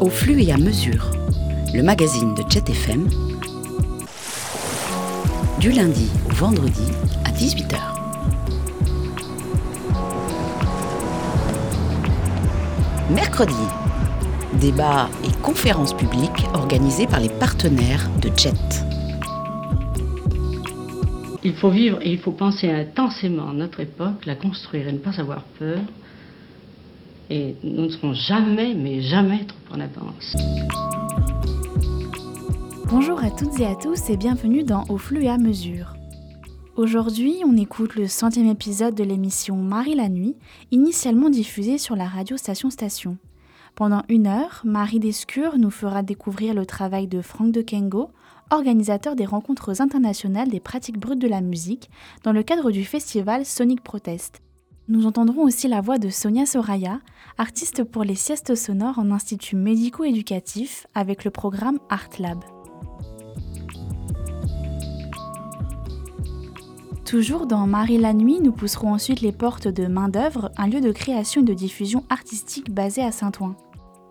Au flux et à mesure, le magazine de Jet FM, du lundi au vendredi à 18h. Mercredi, débats et conférences publiques organisées par les partenaires de Jet. Il faut vivre et il faut penser intensément notre époque, la construire et ne pas avoir peur. Et nous ne serons jamais, mais jamais trop en avance. Bonjour à toutes et à tous et bienvenue dans Au flux et à mesure. Aujourd'hui, on écoute le centième épisode de l'émission Marie la nuit, initialement diffusée sur la radio Station Station. Pendant une heure, Marie Descures nous fera découvrir le travail de Franck de Kengo, organisateur des rencontres internationales des pratiques brutes de la musique, dans le cadre du festival Sonic Protest. Nous entendrons aussi la voix de Sonia Soraya, artiste pour les siestes sonores en institut médico-éducatif avec le programme Art Lab. Toujours dans Marie la nuit, nous pousserons ensuite les portes de Main d'œuvre, un lieu de création et de diffusion artistique basé à Saint-Ouen.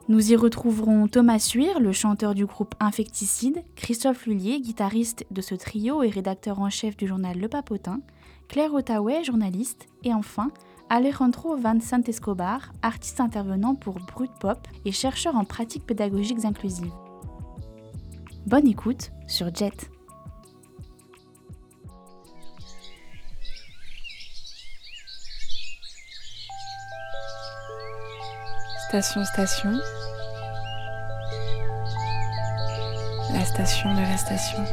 Nous y retrouverons Thomas Suir, le chanteur du groupe Infecticide, Christophe Lullier, guitariste de ce trio et rédacteur en chef du journal Le Papotin, Claire Ottaway, journaliste, et enfin Alejandro Van Sant Escobar, artiste intervenant pour Brut Pop et chercheur en pratiques pédagogiques inclusives. Bonne écoute sur Jet. Station Station. La station de la station.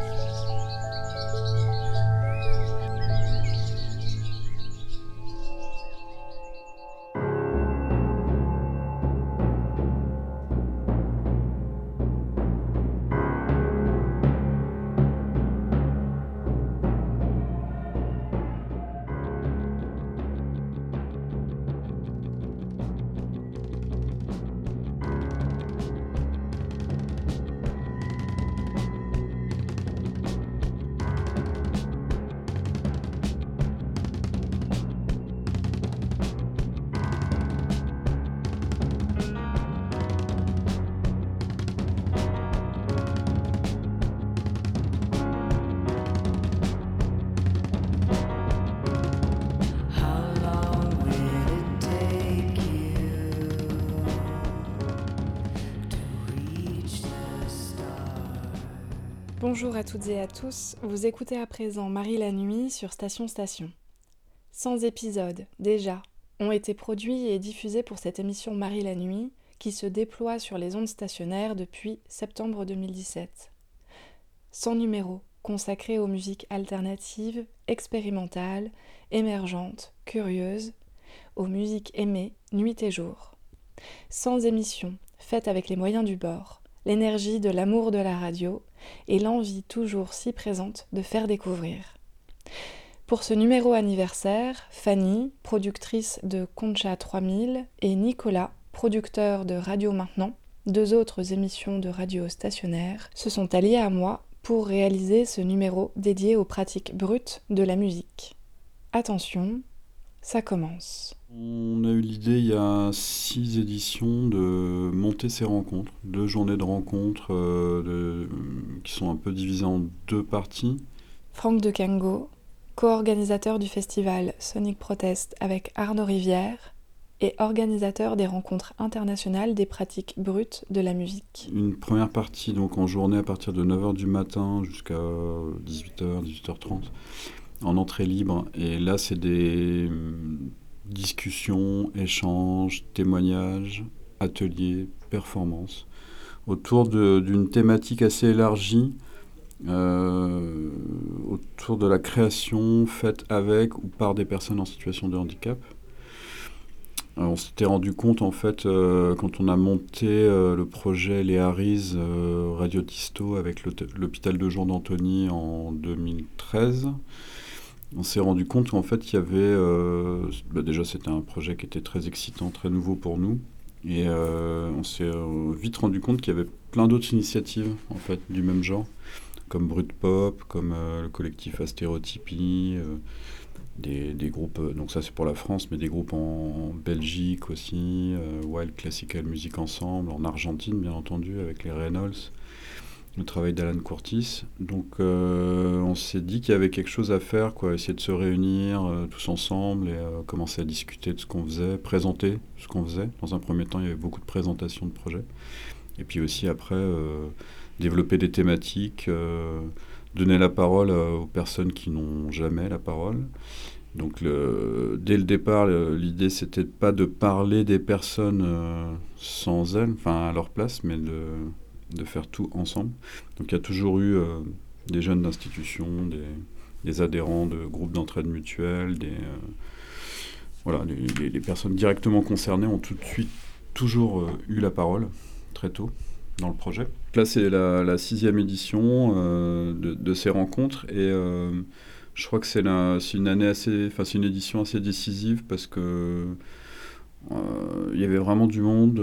Bonjour à toutes et à tous, vous écoutez à présent Marie la nuit sur Station Station. 100 épisodes, déjà, ont été produits et diffusés pour cette émission Marie la nuit qui se déploie sur les ondes stationnaires depuis septembre 2017. 100 numéros consacrés aux musiques alternatives, expérimentales, émergentes, curieuses, aux musiques aimées nuit et jour. 100 émissions faites avec les moyens du bord, l'énergie de l'amour de la radio et l'envie toujours si présente de faire découvrir. Pour ce numéro anniversaire, Fanny, productrice de Concha 3000, et Nicolas, producteur de Radio Maintenant, deux autres émissions de radio stationnaire, se sont alliés à moi pour réaliser ce numéro dédié aux pratiques brutes de la musique. Attention, ça commence. On a eu l'idée il y a six éditions de monter ces rencontres, deux journées de rencontres euh, qui sont un peu divisées en deux parties. Franck de Kango, co-organisateur du festival Sonic Protest avec Arnaud Rivière et organisateur des rencontres internationales des pratiques brutes de la musique. Une première partie donc en journée à partir de 9h du matin jusqu'à 18h, 18h30 en entrée libre et là c'est des discussions, échanges, témoignages, ateliers, performances, autour d'une thématique assez élargie, euh, autour de la création faite avec ou par des personnes en situation de handicap. Euh, on s'était rendu compte, en fait, euh, quand on a monté le projet Les Radio Tisto avec l'hôpital de jour d'Antony en 2013, on s'est rendu compte qu'en fait, il y avait. Euh, bah déjà, c'était un projet qui était très excitant, très nouveau pour nous. Et euh, on s'est euh, vite rendu compte qu'il y avait plein d'autres initiatives, en fait, du même genre, comme Brut Pop, comme le collectif Astérotypie, des, groupes, donc ça c'est pour la France, mais des groupes en, Belgique aussi, Wild Classical Music Ensemble, en Argentine bien entendu, avec les Reynolds, le travail d'Alan Curtis. Donc on s'est dit qu'il y avait quelque chose à faire, quoi, essayer de se réunir tous ensemble et commencer à discuter de ce qu'on faisait, présenter ce qu'on faisait. Dans un premier temps, il y avait beaucoup de présentations de projets. Et puis aussi après, développer des thématiques donner la parole euh, aux personnes qui n'ont jamais la parole. Donc dès le départ, l'idée c'était pas de parler des personnes euh, sans elles, enfin à leur place, mais de, de, faire tout ensemble. Donc il y a toujours eu euh, des jeunes d'institutions, des, adhérents de groupes d'entraide mutuelle, des, voilà, les, personnes directement concernées ont tout de suite toujours eu la parole très tôt dans le projet. Là, c'est la, sixième édition euh, de, ces rencontres et euh, je crois que c'est une année assez, enfin c'est une édition assez décisive parce que euh, il y avait vraiment du monde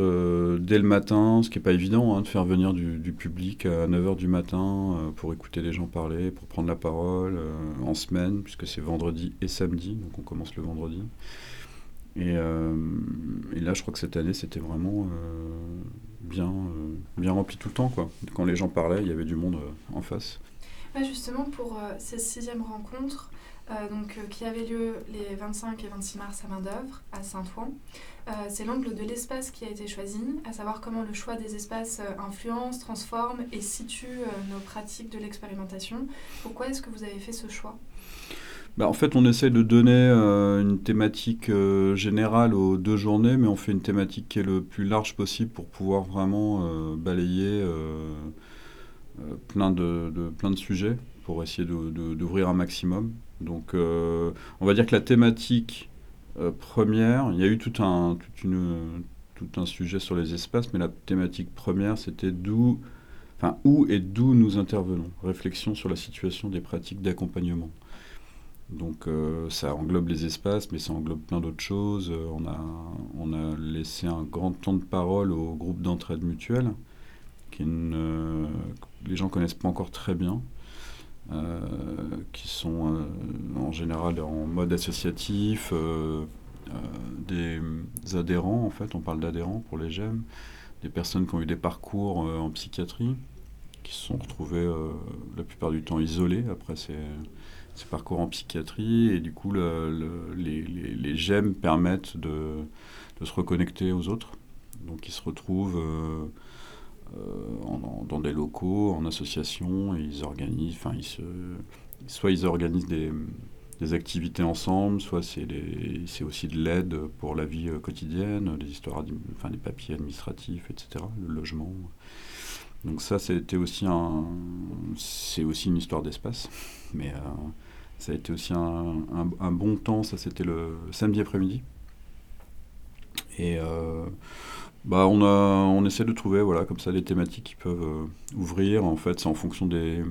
dès le matin, ce qui n'est pas évident hein, de faire venir du, public à 9h du matin pour écouter les gens parler, pour prendre la parole en semaine, puisque c'est vendredi et samedi, donc on commence le vendredi. Euh, et, là, je crois que cette année, c'était vraiment euh, bien, euh, bien rempli tout le temps. Quoi. Quand les gens parlaient, il y avait du monde en face. justement, pour ces sixième rencontres, donc, qui avaient lieu les 25 et 26 mars à main-d'œuvre, à Saint-Ouen, c'est l'angle de l'espace qui a été choisi, à savoir comment le choix des espaces influence, transforme et situe nos pratiques de l'expérimentation. Pourquoi est-ce que vous avez fait ce choix? Bah, en fait, on essaie de donner euh, une thématique euh, générale aux deux journées, mais on fait une thématique qui est le plus large possible pour pouvoir vraiment euh, balayer plein, de, plein de sujets, pour essayer d'ouvrir un maximum. Donc, on va dire que la thématique première, il y a eu tout un, tout un sujet sur les espaces, mais la thématique première, c'était d'où, enfin, où et d'où nous intervenons. Réflexion sur la situation des pratiques d'accompagnement. Donc euh, ça englobe les espaces, mais ça englobe plein d'autres choses. Euh, on, a, on a laissé un grand temps de parole au groupe d'entraide mutuelle, qui ne, les gens connaissent pas encore très bien, euh, qui sont en général en mode associatif, des adhérents en fait, on parle d'adhérents pour les GEM, des personnes qui ont eu des parcours en psychiatrie, qui se sont retrouvées la plupart du temps isolées après ces ses parcours en psychiatrie et du coup le, les, les, GEM permettent de, se reconnecter aux autres. Donc ils se retrouvent euh, euh, dans des locaux, en association, ils organisent, enfin soit ils organisent des, activités ensemble, soit c'est aussi de l'aide pour la vie euh, quotidienne, des histoires, enfin des papiers administratifs, etc., le logement. Donc ça, c'était aussi un, c'est aussi une histoire d'espace, mais ça a été aussi un, bon temps, ça c'était le samedi après-midi. Et euh, bah on, a, on essaie de trouver voilà, comme ça des thématiques qui peuvent euh, ouvrir. En fait, c'est en fonction des,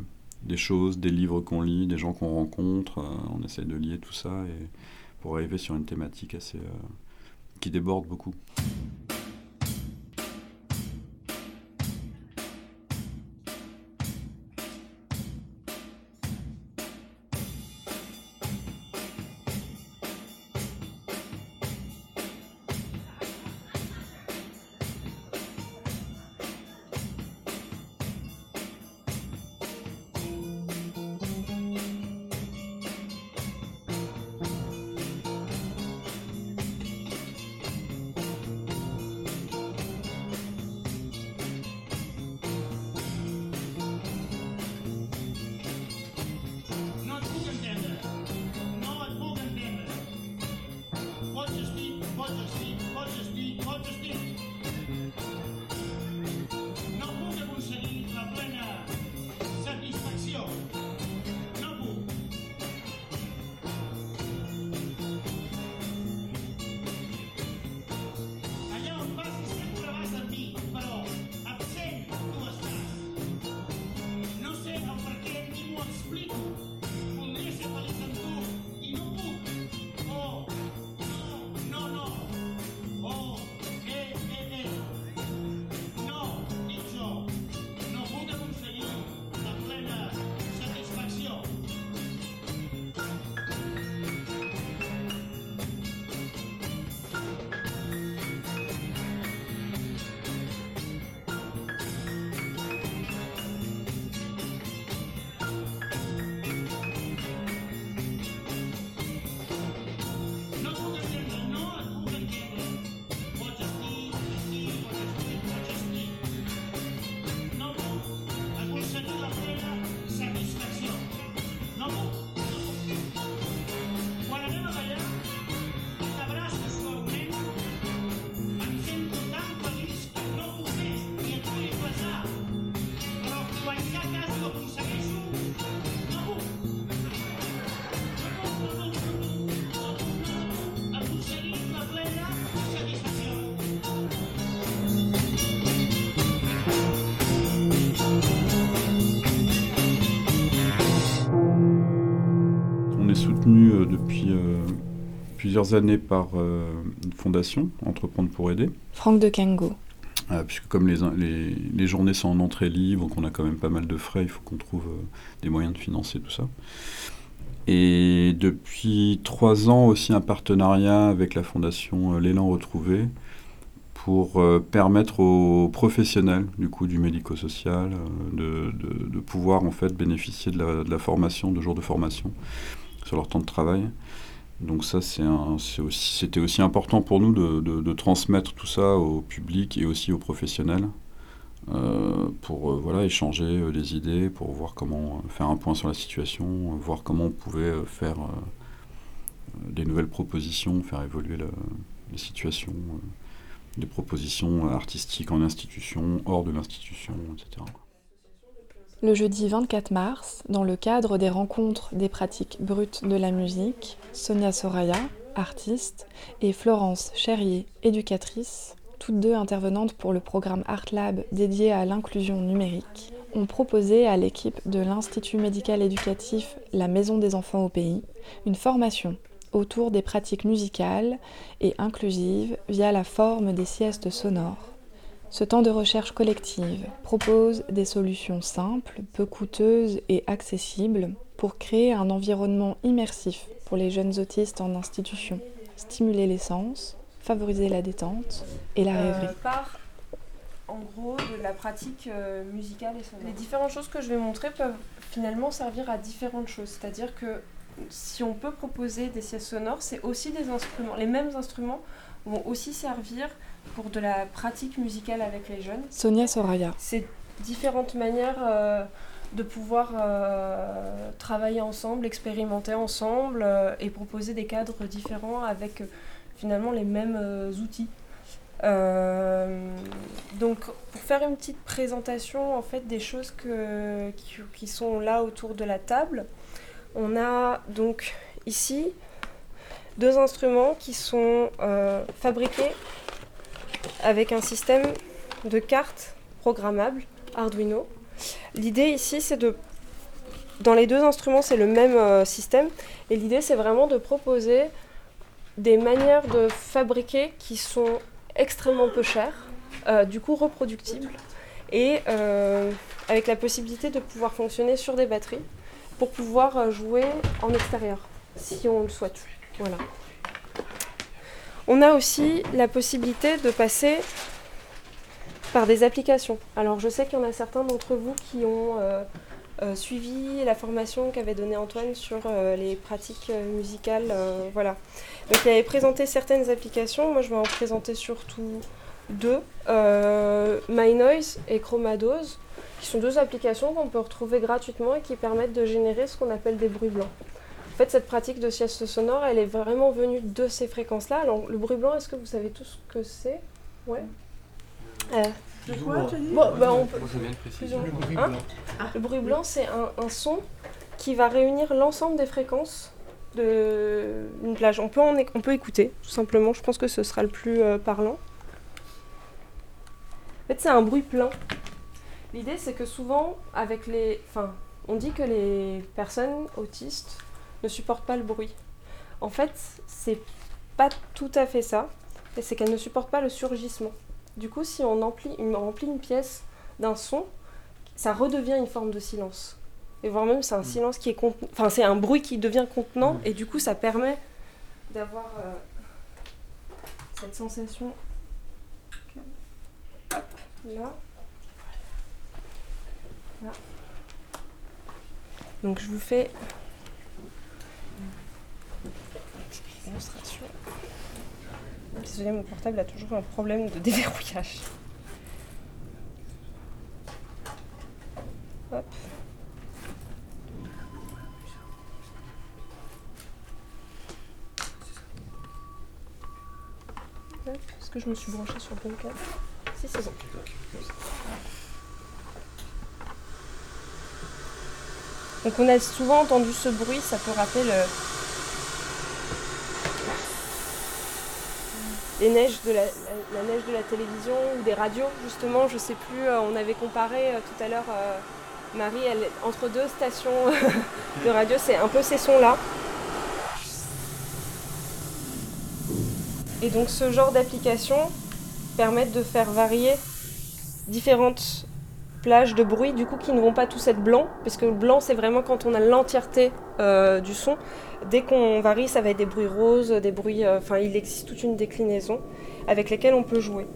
choses, des livres qu'on lit, des gens qu'on rencontre. Euh, on essaie de lier tout ça et pour arriver sur une thématique assez qui déborde beaucoup. Plusieurs années par une fondation, Entreprendre pour aider. Franck de Kengo. puisque comme les, les, les, journées sont en entrée libre, qu'on a quand même pas mal de frais, il faut qu'on trouve des moyens de financer tout ça. Et depuis trois ans aussi un partenariat avec la fondation euh, L'élan retrouvé pour euh, permettre aux professionnels du coup du médico-social euh, de, pouvoir en fait bénéficier de la, formation, de jours de formation sur leur temps de travail. Donc ça c'était aussi, important pour nous de, transmettre tout ça au public et aussi aux professionnels euh, pour euh, voilà, échanger euh, des idées, pour voir comment faire un point sur la situation, voir comment on pouvait faire des nouvelles propositions, faire évoluer la, les situations, des propositions artistiques en institution, hors de l'institution, etc. Le jeudi 24 mars, dans le cadre des rencontres des pratiques brutes de la musique, Sonia Soraya, artiste, et Florence Cherrier, éducatrice, toutes deux intervenantes pour le programme Art Lab dédié à l'inclusion numérique, ont proposé à l'équipe de l'Institut médical éducatif La Maison des enfants au pays une formation autour des pratiques musicales et inclusives via la forme des siestes sonores. Ce temps de recherche collective propose des solutions simples, peu coûteuses et accessibles pour créer un environnement immersif pour les jeunes autistes en institution, stimuler les sens, favoriser la détente et la rêverie. Euh, par, en gros, de la pratique euh, musicale et sonore. Les différentes choses que je vais montrer peuvent finalement servir à différentes choses. C'est-à-dire que si on peut proposer des sièges sonores, c'est aussi des instruments. Les mêmes instruments vont aussi servir pour de la pratique musicale avec les jeunes. Sonia Soraya. C'est différentes manières euh, de pouvoir travailler ensemble, expérimenter ensemble et proposer des cadres différents avec finalement les mêmes euh, outils. Euh, donc pour faire une petite présentation en fait des choses que, qui, sont là autour de la table, on a donc ici deux instruments qui sont euh, fabriqués avec un système de cartes programmables Arduino. L'idée ici c'est de dans les deux instruments c'est le même système et l'idée c'est vraiment de proposer des manières de fabriquer qui sont extrêmement peu chères, euh, du coup reproductibles, et euh, avec la possibilité de pouvoir fonctionner sur des batteries pour pouvoir euh, jouer en extérieur, si on le souhaite. Voilà. On a aussi la possibilité de passer par des applications. Alors je sais qu'il y en a certains d'entre vous qui ont suivi la formation qu'avait donnée Antoine sur les pratiques musicales. voilà. Donc il avait présenté certaines applications, moi je vais en présenter surtout deux, euh, MyNoise et Chromadose, qui sont deux applications qu'on peut retrouver gratuitement et qui permettent de générer ce qu'on appelle des bruits blancs. En fait, cette pratique de sieste sonore, elle est vraiment venue de ces fréquences-là. Alors, le bruit blanc, est-ce que vous savez tous ce que c'est? Ouais. Euh, de quoi, tu bon, bah, on peut... Le bruit blanc, le bruit blanc c'est un, un son qui va réunir l'ensemble des fréquences d'une plage. On peut, on peut écouter, tout simplement. Je pense que ce sera le plus euh, parlant. En fait, c'est un bruit plein. L'idée, c'est que souvent, avec les. Enfin, on dit que les personnes autistes ne supportent pas le bruit. En fait, c'est pas tout à fait ça. C'est qu'elles ne supportent pas le surgissement. Du coup, si on emplit, on remplit une pièce d'un son, ça redevient une forme de silence et voire même c'est un mm. silence qui est enfin c'est un bruit qui devient contenant mm. et du coup ça permet d'avoir euh, cette sensation Hop, là. là donc je vous fais une démonstration désolé mon portable a toujours un problème de déverrouillage Hop. Est-ce que je me suis branchée sur le bon câble? Si, c'est bon. Donc on a souvent entendu ce bruit, ça peut rappeler le... les neiges de la, neige de la télévision ou des radios, justement, je sais plus, euh, on avait comparé euh, tout à l'heure, euh, Marie, entre deux stations de radio, c'est un peu ces sons-là. Et donc ce genre d'application permettent de faire varier différentes plages de bruit, du coup qui ne vont pas tous être blancs, parce que le blanc c'est vraiment quand on a l'entièreté euh, du son dès qu'on varie ça va être des bruits roses des bruits euh, enfin il existe toute une déclinaison avec lesquelles on peut jouer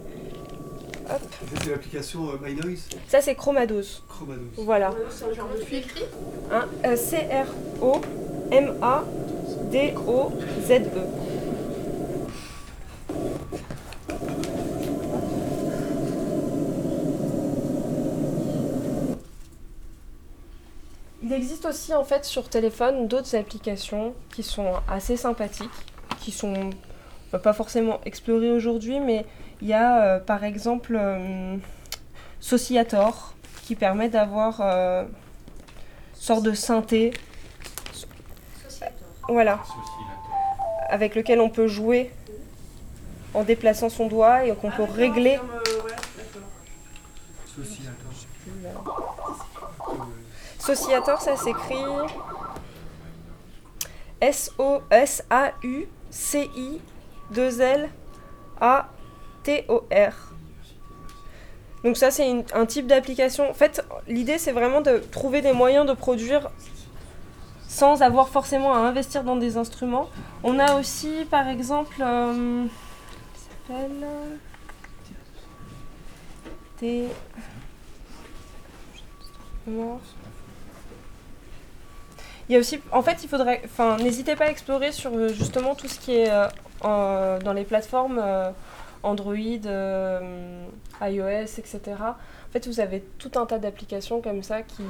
Hop. C'est l'application euh, My Noise Ça, c'est Chromadose. Chromadose. Voilà. C'est un genre de écrit hein, C-R-O-M-A-D-O-Z-E. Il existe aussi en fait sur téléphone d'autres applications qui sont assez sympathiques, qui sont pas forcément explorées aujourd'hui, mais il y a euh, par exemple euh, Sociator qui permet d'avoir euh, une sorte de synthé. Voilà. Avec lequel on peut jouer en déplaçant son doigt et qu'on peut régler. Sociator, ça s'écrit S-O-S-A-U-C-I-2-L-A-T-O-R. Donc ça, c'est un type d'application. En fait, l'idée, c'est vraiment de trouver des moyens de produire sans avoir forcément à investir dans des instruments. On a aussi, par exemple, euh, s'appelle. Il y a aussi, en fait, il faudrait, enfin, n'hésitez pas à explorer sur euh, justement tout ce qui est euh, dans les plateformes euh, Android, iOS, etc. En fait, vous avez tout un tas d'applications comme ça qui,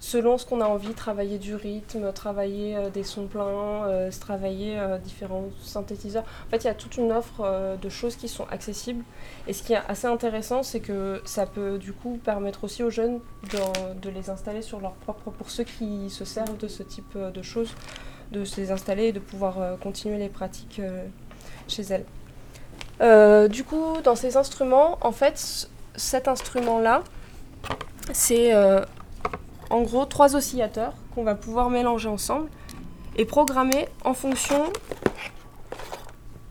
selon ce qu'on a envie, travailler du rythme, travailler des sons pleins, travailler différents synthétiseurs. En fait, il y a toute une offre de choses qui sont accessibles. Et ce qui est assez intéressant, c'est que ça peut du coup permettre aussi aux jeunes de, les installer sur leur propre, pour ceux qui se servent de ce type de choses, de se les installer et de pouvoir continuer les pratiques chez elles. Euh, du coup, dans ces instruments, en fait, cet instrument-là, c'est euh, en gros trois oscillateurs qu'on va pouvoir mélanger ensemble et programmer en fonction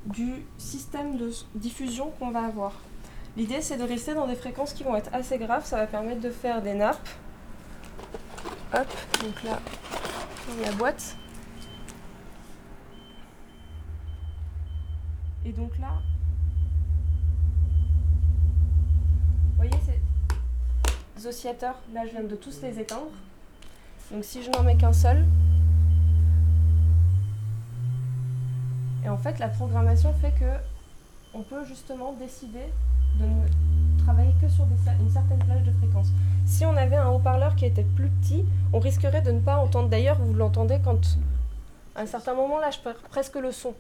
du système de diffusion qu'on va avoir. L'idée, c'est de rester dans des fréquences qui vont être assez graves. Ça va permettre de faire des nappes. Hop, donc là, la boîte. Et donc là, vous voyez ces oscillateurs, là je viens de tous les éteindre. Donc si je n'en mets qu'un seul, et en fait la programmation fait que on peut justement décider de ne travailler que sur une certaine plage de fréquence. Si on avait un haut-parleur qui était plus petit, on risquerait de ne pas entendre. D'ailleurs, vous l'entendez quand, à un certain moment, là, je perds presque le son.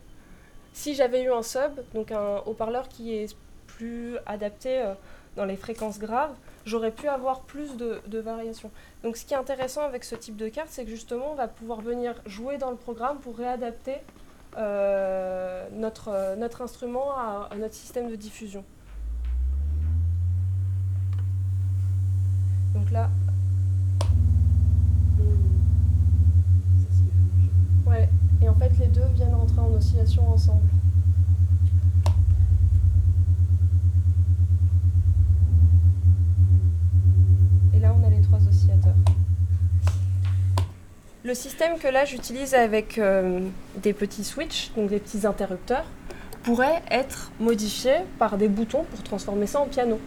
Si j'avais eu un sub, donc un haut-parleur qui est plus adapté euh, dans les fréquences graves, j'aurais pu avoir plus de, de, variations. Donc ce qui est intéressant avec ce type de carte, c'est que justement on va pouvoir venir jouer dans le programme pour réadapter euh, notre, euh, notre instrument à, à, notre système de diffusion. Donc là... Ouais. Et en fait, les deux viennent rentrer en oscillation ensemble. Et là, on Le système que là j'utilise avec euh, des petits switches, donc des petits interrupteurs, pourrait être modifié par des boutons pour transformer ça en piano.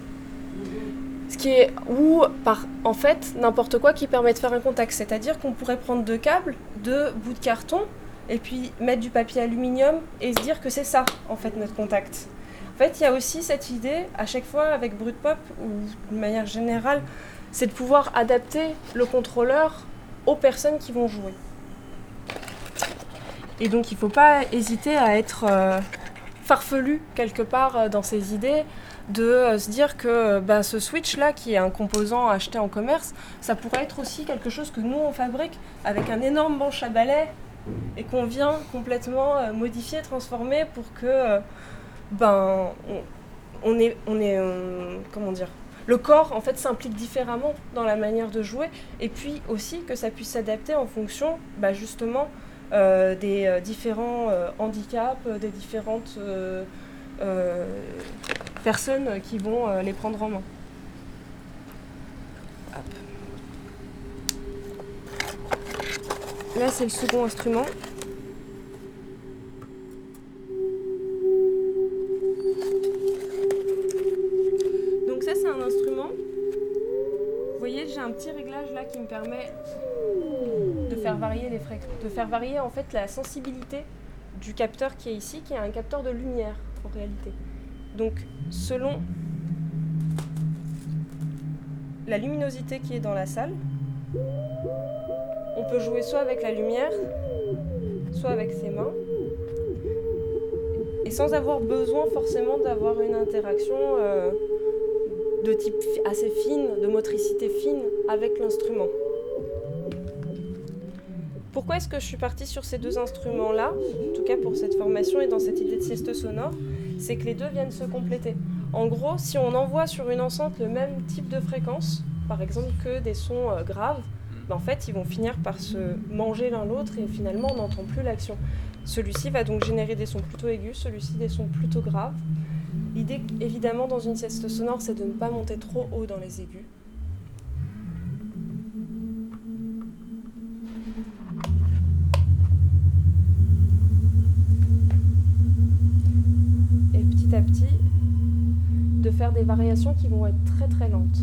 Ce qui est ou par en fait n'importe quoi qui permet de faire un contact, c'est-à-dire qu'on pourrait prendre deux câbles, deux bouts de carton et puis mettre du papier aluminium et se dire que c'est ça, en fait, notre contact. En fait, il y a aussi cette idée, à chaque fois avec Brut Pop, ou de manière générale, c'est de pouvoir adapter le contrôleur aux personnes qui vont jouer. Et donc, il ne faut pas hésiter à être euh, farfelu quelque part euh, dans ses idées, de euh, se dire que bah, ce switch-là, qui est un composant acheté en commerce, ça pourrait être aussi quelque chose que nous, on fabrique avec un énorme manche à balai et qu'on vient complètement modifier, transformer pour que ben on, on est comment dire le corps en fait s'implique différemment dans la manière de jouer et puis aussi que ça puisse s'adapter en fonction bah, justement des différents handicaps, des différentes personnes qui vont les prendre en main. Là, c'est le second instrument. Donc ça, c'est un instrument. Vous voyez, j'ai un petit réglage là qui me permet de faire varier les fréquences, de faire varier en fait la sensibilité du capteur qui est ici, qui est un capteur de lumière en réalité. Donc selon la luminosité qui est dans la salle, on peut jouer soit avec la lumière, soit avec ses mains, et sans avoir besoin forcément d'avoir une interaction euh, de type assez fine, de motricité fine avec l'instrument. Pourquoi est-ce que je suis partie sur ces deux instruments-là, en tout cas pour cette formation et dans cette idée de sieste sonore C'est que les deux viennent se compléter. En gros, si on envoie sur une enceinte le même type de fréquence, par exemple que des sons euh, graves, ben, en fait, ils vont finir par se manger l'un l'autre et finalement, on n'entend plus l'action. Celui-ci va donc générer des sons plutôt aigus, celui-ci des sons plutôt graves. L'idée, évidemment, dans une sieste sonore, c'est de ne pas monter trop haut dans les aigus. Et petit à petit, de faire des variations qui vont être très très lentes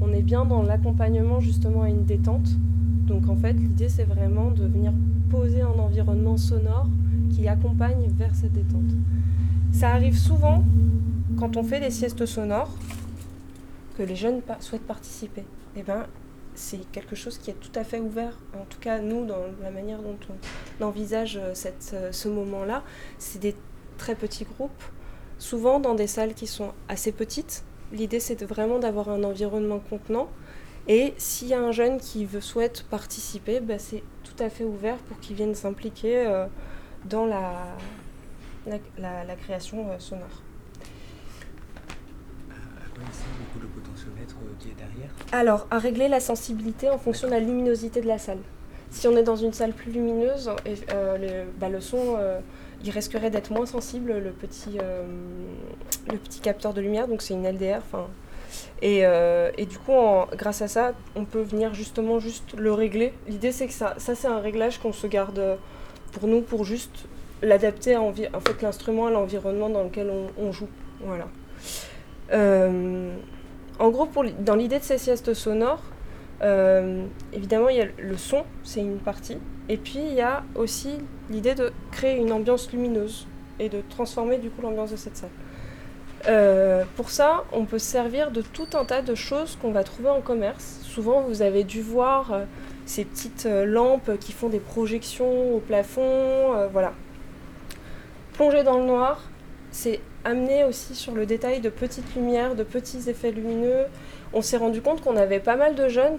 on est bien dans l'accompagnement justement à une détente. Donc en fait, l'idée c'est vraiment de venir poser un environnement sonore qui accompagne vers cette détente. Ça arrive souvent quand on fait des siestes sonores que les jeunes souhaitent participer. Et eh ben, c'est quelque chose qui est tout à fait ouvert. En tout cas, nous, dans la manière dont on envisage euh, euh, ce moment-là, c'est des très petits groupes, souvent dans des salles qui sont assez petites, L'idée, c'est vraiment d'avoir un environnement contenant. Et s'il y a un jeune qui veut, souhaite participer, bah, c'est tout à fait ouvert pour qu'il vienne s'impliquer euh, dans la, la, création euh, sonore. À quoi il le potentiomètre euh, qui est derrière? Alors, à régler la sensibilité en fonction de la luminosité de la salle. Si on est dans une salle plus lumineuse, bah, le son il risquerait d'être moins sensible, le petit, euh, le petit capteur de lumière, donc c'est une LDR. Et, euh, et, du coup, grâce à ça, on peut venir justement juste le régler. L'idée, c'est que ça, ça c'est un réglage qu'on se garde pour nous, pour juste l'adapter en fait l'instrument à l'environnement dans lequel on, joue. Voilà. Euh, en gros, dans l'idée de ces siestes sonores, évidemment, il y a le son, c'est une partie. Et puis il y a aussi l'idée de créer une ambiance lumineuse et de transformer du coup l'ambiance de cette salle. Euh, pour ça, on peut se servir de tout un tas de choses qu'on va trouver en commerce. Souvent, vous avez dû voir euh, ces petites euh, lampes qui font des projections au plafond, voilà. Plonger dans le noir, c'est amener aussi sur le détail de petites lumières, de petits effets lumineux. On s'est rendu compte qu'on avait pas mal de jeunes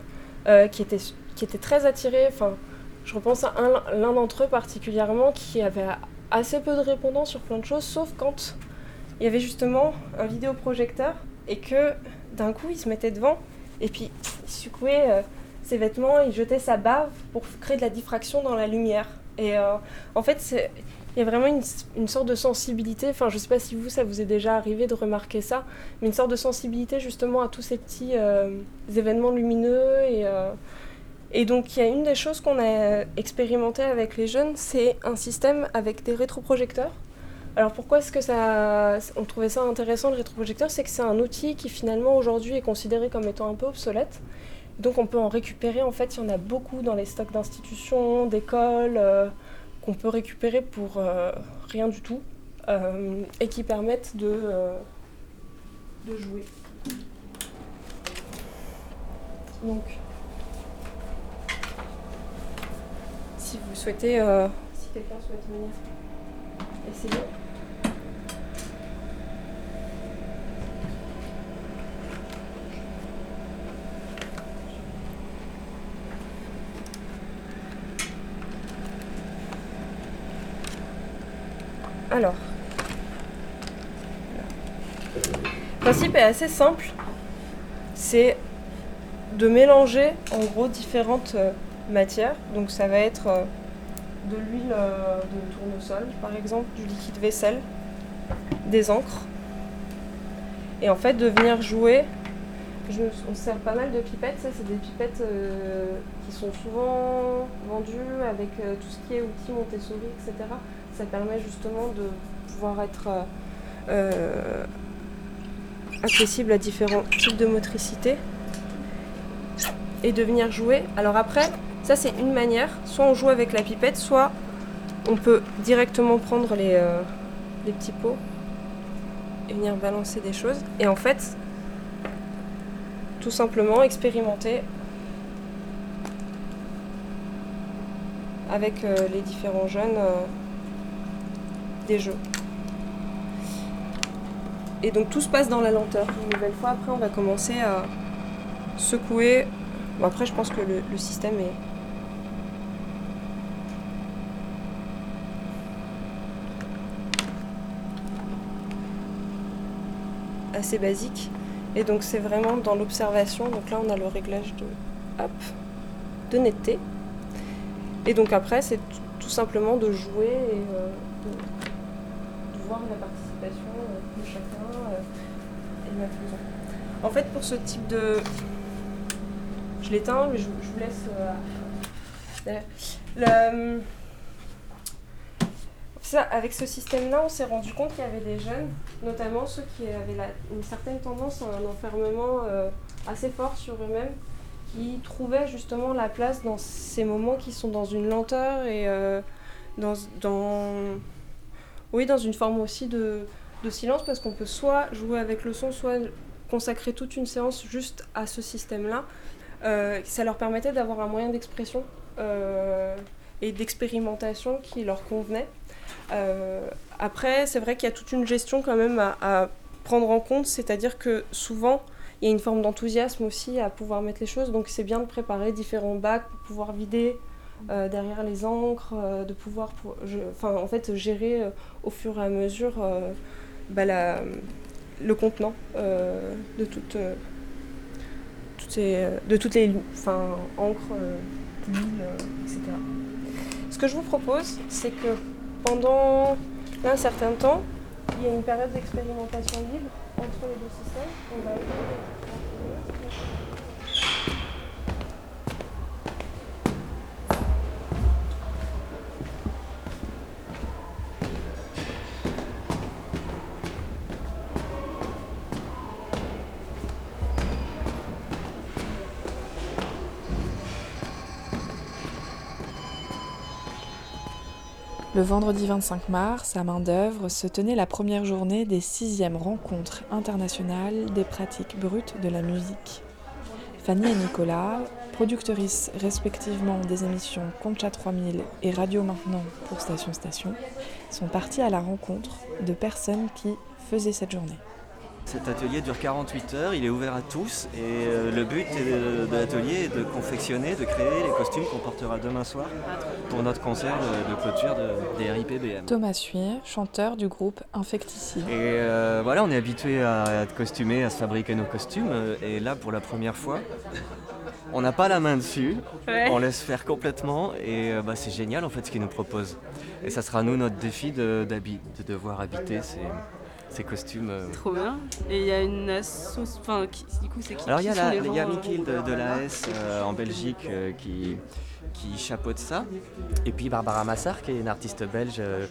qui, étaient, qui étaient très attirés, enfin, je repense à l'un d'entre eux particulièrement qui avait assez peu de répondants sur plein de choses, sauf quand il y avait justement un vidéoprojecteur et que d'un coup il se mettait devant et puis il secouait euh, ses vêtements, il jetait sa bave pour créer de la diffraction dans la lumière. Et euh, en fait, il y a vraiment une, sorte de sensibilité, enfin je ne sais pas si vous, ça vous est déjà arrivé de remarquer ça, mais une sorte de sensibilité justement à tous ces petits euh, événements lumineux et et donc, il y a une des choses qu'on a expérimenté avec les jeunes, c'est un système avec des rétroprojecteurs. Alors pourquoi est-ce que ça, on trouvait ça intéressant le rétroprojecteur? C'est que c'est un outil qui finalement aujourd'hui est considéré comme étant un peu obsolète. Donc on peut en récupérer, en fait il y en a beaucoup dans les stocks d'institutions, d'écoles, euh, qu'on peut récupérer pour euh, rien du tout, euh, et qui permettent de, de jouer. Donc si vous souhaitez, euh, si quelqu'un souhaite venir essayer. Alors, le principe est assez simple. C'est de mélanger en gros différentes euh, matière. Donc ça va être euh, de l'huile de tournesol, par exemple, du liquide vaisselle, des encres. Et en fait, de venir jouer, je, on sert pas mal de pipettes. Ça, c'est des pipettes qui sont souvent vendues avec tout ce qui est outils Montessori, etc. Ça permet justement de pouvoir être accessible à différents types de motricité et de venir jouer. Alors après, ça c'est une manière, soit on joue avec la pipette, soit on peut directement prendre les, euh, les petits pots et venir balancer des choses. Et en fait, tout simplement expérimenter avec euh, les différents jeunes euh, jeux. Et donc tout se passe dans la lenteur. Une nouvelle fois, après, on va commencer à secouer. Bon, après, je pense que le, système est. assez basique. Et donc c'est vraiment dans l'observation. Donc là, on a le réglage de, hop, de netteté. Et donc après, c'est tout simplement de jouer et euh, de la participation euh, de chacun euh, et la faisant. En fait, pour ce type de... Je l'éteins, mais je, vous laisse... euh, ça, avec ce système-là, on s'est rendu compte qu'il y avait des jeunes, notamment ceux qui avaient une certaine tendance à un enfermement assez fort sur eux-mêmes, qui trouvaient justement la place dans ces moments qui sont dans une lenteur et dans, dans, oui, dans une forme aussi de, silence, parce qu'on peut soit jouer avec le son, soit consacrer toute une séance juste à ce système-là. Euh, ça leur permettait d'avoir un moyen d'expression euh, et d'expérimentation qui leur convenait. Euh, après, c'est vrai qu'il y a toute une gestion quand même à, prendre en compte, c'est-à-dire que souvent, il y a une forme d'enthousiasme aussi à pouvoir mettre les choses, donc c'est bien de préparer différents bacs pour pouvoir vider derrière les encres, de pouvoir, pour- en fait, gérer au fur et à mesure euh, bah, la- le contenant euh, de toutes, euh, toutes ces, de toutes les enfin, encres, etc. Ce que je vous propose, c'est que pendant un certain temps, il y a une période d'expérimentation libre entre les deux systèmes. Va Le vendredi 25 mars, à main d'œuvre, se tenait la première journée des sixièmes rencontres internationales des pratiques brutes de la musique. Fanny et Nicolas, productrices respectivement des émissions Concha 3000 et Radio Maintenant pour Station Station, sont partis à la rencontre de personnes qui faisaient cette journée. Cet atelier dure 48 heures, il est ouvert à tous et euh, le but est de, de l'atelier est de confectionner, de créer les costumes qu'on portera demain soir pour notre concert de, de clôture de, des RIPBM. Thomas Suyer, chanteur du groupe Infecticide. Et euh, voilà, on est habitué à, à être costumé, à se fabriquer nos costumes euh, et là pour la première fois, on n'a pas la main dessus, Ouais. on laisse faire complètement et euh, bah, c'est génial en fait ce qu'ils nous proposent. Et ça sera nous notre défi de, de devoir habiter ces, ces costumes. euh, Trop bien. Et il y a une asso... Enfin, qui- du coup, c'est qui Alors il y a, la, y a euh, Mikil de, de l'AS euh, en Belgique qui, qui chapeaute ça. Et puis Barbara Massard qui est une artiste belge euh,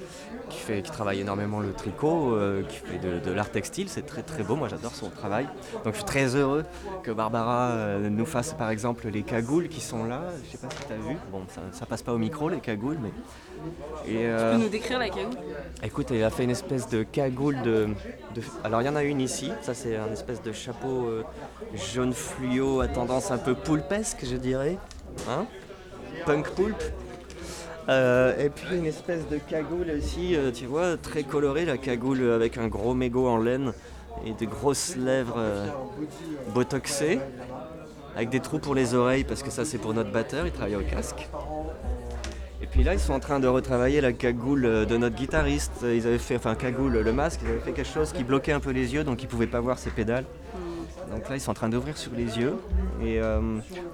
qui, fait, qui travaille énormément le tricot, euh, qui fait de, de l'art textile. C'est très très beau, moi j'adore son travail. Donc je suis très heureux que Barbara euh, nous fasse par exemple les cagoules qui sont là. Je sais pas si tu as vu. Bon, ça, ça passe pas au micro les cagoules, mais... Et, Tu peux nous décrire la cagoule? Écoute, elle a fait une espèce de cagoule de. de- Alors il y en a une ici, ça c'est un espèce de chapeau jaune fluo à tendance un peu poulpesque, je dirais. Hein? Punk poulpe. Euh, et puis une espèce de cagoule aussi, euh, tu vois, très colorée, la cagoule avec un gros mégot en laine et de grosses lèvres euh, botoxées, avec des trous pour les oreilles parce que ça c'est pour notre batteur, il travaille au casque. Et puis là, ils sont en train de retravailler la cagoule de notre guitariste. Ils avaient fait, enfin, cagoule, le masque, ils avaient fait quelque chose qui bloquait un peu les yeux, donc ils pouvaient pas voir ses pédales. Donc là, ils sont en train d'ouvrir sur les yeux. Et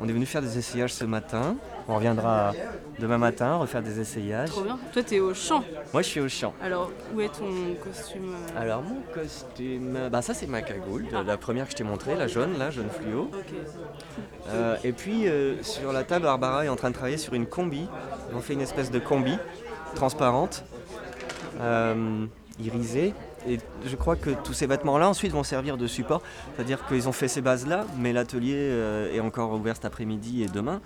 on est venu faire des essayages ce matin. On reviendra demain matin, refaire des essayages. Trop bien. Toi, t'es au champ. Moi, je suis au champ. Alors, où est ton costume euh Alors, mon costume, bah ça c'est ma cagoule, de- la première que je t'ai montrée, la jaune, là, jaune fluo. Euh, et puis euh, sur la table, Barbara est en train de travailler sur une combi. On fait une espèce de combi transparente, euh, irisée. Et je crois que tous ces vêtements-là ensuite vont servir de support. C'est-à-dire qu'ils ont fait ces bases-là, mais l'atelier est encore ouvert cet après-midi et demain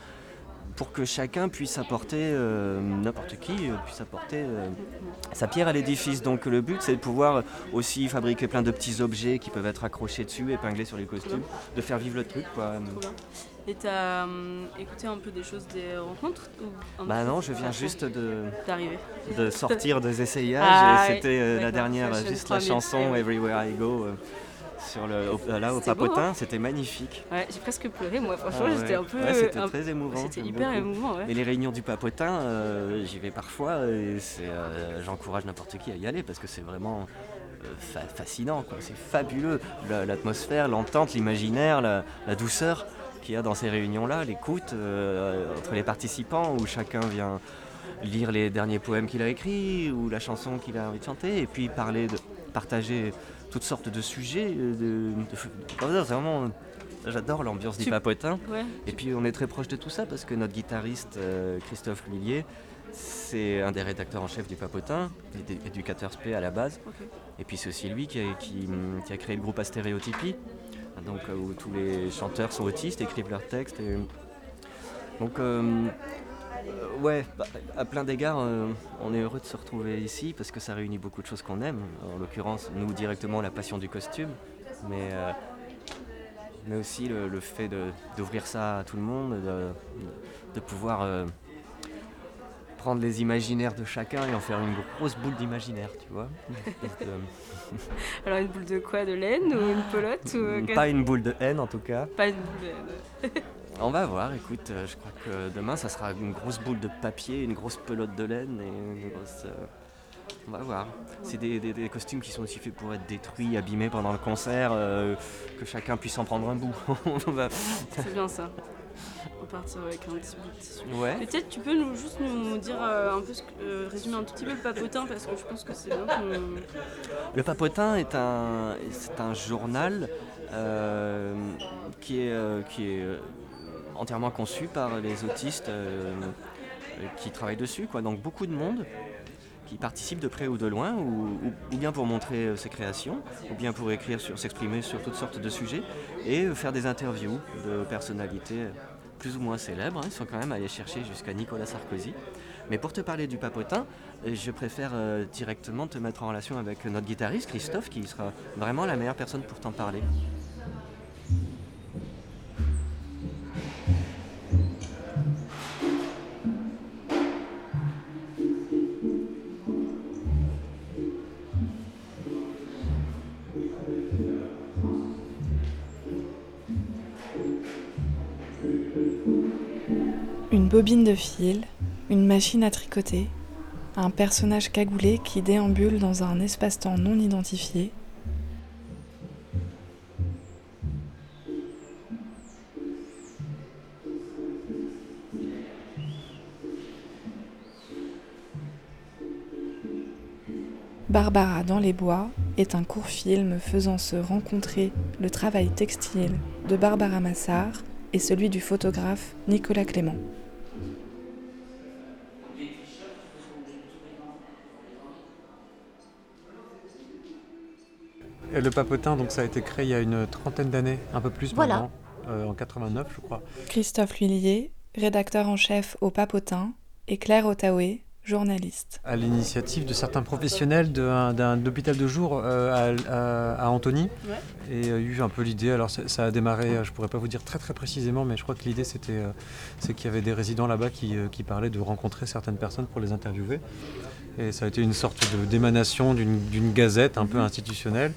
pour que chacun puisse apporter, euh, n'importe qui euh, puisse apporter euh, sa pierre à l'édifice. Donc le but c'est de pouvoir aussi fabriquer plein de petits objets qui peuvent être accrochés dessus, épinglés sur les costumes, de faire vivre le truc. Quoi. Et t'as écouté un peu des choses des rencontres ou Bah non, je viens juste de, d'arriver. de sortir des essayages Ah et c'était euh, la dernière, juste la 3000, chanson. Everywhere I Go euh, sur le, au- là au papotin, hein c'était magnifique. Ouais, j'ai presque pleuré moi, franchement, Ah ouais. j'étais un peu. Ouais, c'était un- très émouvant. C'était hyper beaucoup. émouvant, ouais. Et les réunions du papotin, euh, j'y vais parfois et euh, j'encourage n'importe qui à y aller parce que c'est vraiment euh, fa- fascinant, c'est fabuleux. La- L'atmosphère, l'entente, l'imaginaire, la, la douceur qu'il y a dans ces réunions-là, l'écoute euh, entre les participants où chacun vient lire les derniers poèmes qu'il a écrits ou la chanson qu'il a envie de chanter et puis parler, de partager toutes sortes de sujets. euh, De, de- de- c'est vraiment, j'adore l'ambiance du papotin. Ouais. Et puis on est très proche de tout ça parce que notre guitariste euh, Christophe Lillier, c'est un des rédacteurs en chef du Papotin, éducateur spé à la base. Et puis c'est aussi lui qui a, qui, qui a créé le groupe Astéréotypie, donc euh, où tous les chanteurs sont autistes, écrivent leurs textes. Et... Donc euh, euh, ouais, bah, à plein d'égards, euh, on est heureux de se retrouver ici parce que ça réunit beaucoup de choses qu'on aime. En l'occurrence, nous directement la passion du costume, mais euh, mais aussi le, le fait d'ouvrir ça à tout le monde, de, de pouvoir prendre les imaginaires de chacun et en faire une grosse boule d'imaginaire, tu vois. Alors, une boule de quoi? De laine ou une pelote ou... Pas une boule de haine en tout cas. Pas une boule de laine. On va voir, écoute, euh, je crois que demain ça sera une grosse boule de papier, une grosse pelote de laine et une grosse. euh, On va voir. C'est des, des- des costumes qui sont aussi faits pour être détruits, abîmés pendant le concert, euh, que chacun puisse en prendre un bout. Va- C'est bien ça. On partir avec un petit bout de tissu. Ouais. Peut-être tu peux nous juste nous dire euh, un peu, ce que- euh, résumer un tout petit peu le papotin parce que je pense que c'est bien. Le Papotin est un, c'est un journal qui est, qui est entièrement conçu par les autistes euh, euh, qui travaillent dessus. Donc beaucoup de monde qui participe de près ou de loin, ou, bien pour montrer euh, ses créations, ou bien pour écrire, s'exprimer sur toutes sortes de sujets, et faire des interviews de personnalités plus ou moins célèbres. hein. Ils sont quand même allés chercher jusqu'à Nicolas Sarkozy. Mais pour te parler du papotin, je préfère directement te mettre en relation avec notre guitariste Christophe, qui sera vraiment la meilleure personne pour t'en parler. Bobine de fil, une machine à tricoter, un personnage cagoulé qui déambule dans un espace-temps non identifié, Barbara dans les bois est un court film faisant se rencontrer le travail textile de Barbara Massard et celui du photographe Nicolas Clément. Le papotin, donc ça a été créé il y a une trentaine d'années, un peu plus Voilà. maintenant, euh, en 89 je crois. Christophe Lhuillier, rédacteur en chef au Papotin, et Claire Otaoué, journaliste. À l'initiative de certains professionnels d'un hôpital de jour euh, à, à- à Antony. Ouais. Et euh, eu un peu l'idée, alors ça, ça a démarré, je pourrais pas vous dire très très précisément, mais je crois que l'idée c'était euh, c'est qu'il y avait des résidents là-bas qui, euh, qui parlaient de rencontrer certaines personnes pour les interviewer. Et ça a été une sorte d'émanation d'une gazette un peu institutionnelle.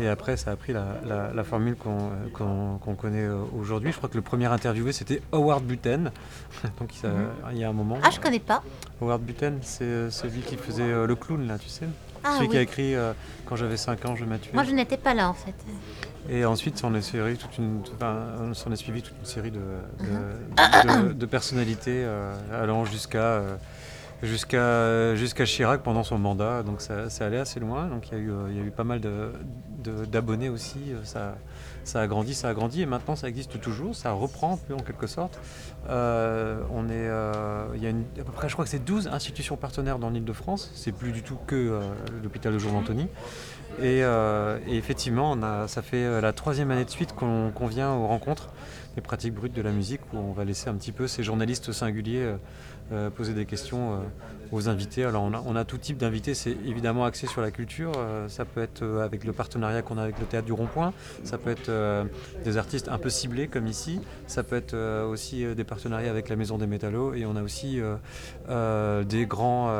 Et après, ça a pris la, la- la formule qu'on connaît euh, aujourd'hui. Je crois que le premier interviewé, c'était Howard Buten. Donc il, Mhm. il y a un moment. Ah, je connais pas. Howard Buten, c'est euh, celui qui faisait euh, le clown, là, tu sais. Ah, celui qui a écrit euh, Quand j'avais 5 ans, je m'as tué. Moi, je n'étais pas là en fait. Et ensuite, s'en est, suivi toute une, enfin, s'en est suivi toute une série de, Mhm. de, de- de personnalités euh, allant jusqu'à euh, jusqu'à Chirac pendant son mandat. Donc ça, ça allait assez loin. Donc il y a eu, il y a eu pas mal d'abonnés aussi. Euh, Ça, ça a grandi, ça a grandi. Et maintenant, ça existe toujours. Ça reprend un peu en quelque sorte. Euh, on est, euh, il y a une- à peu près, je crois que c'est 12 institutions partenaires dans l'Île-de-France. C'est plus du tout que l'hôpital de jour d'Antony. Et, effectivement, ça fait la troisième année de suite qu'on vient aux rencontres des pratiques brutes de la musique, où on va laisser un petit peu ces journalistes singuliers euh, poser des questions euh, aux invités. Alors on a, tout type d'invités, c'est évidemment axé sur la culture. euh, ça peut être avec le partenariat qu'on a avec le Théâtre du Rond-Point, ça peut être des artistes un peu ciblés comme ici, ça peut être aussi des partenariats avec la Maison des Métallos, et on a aussi des grands,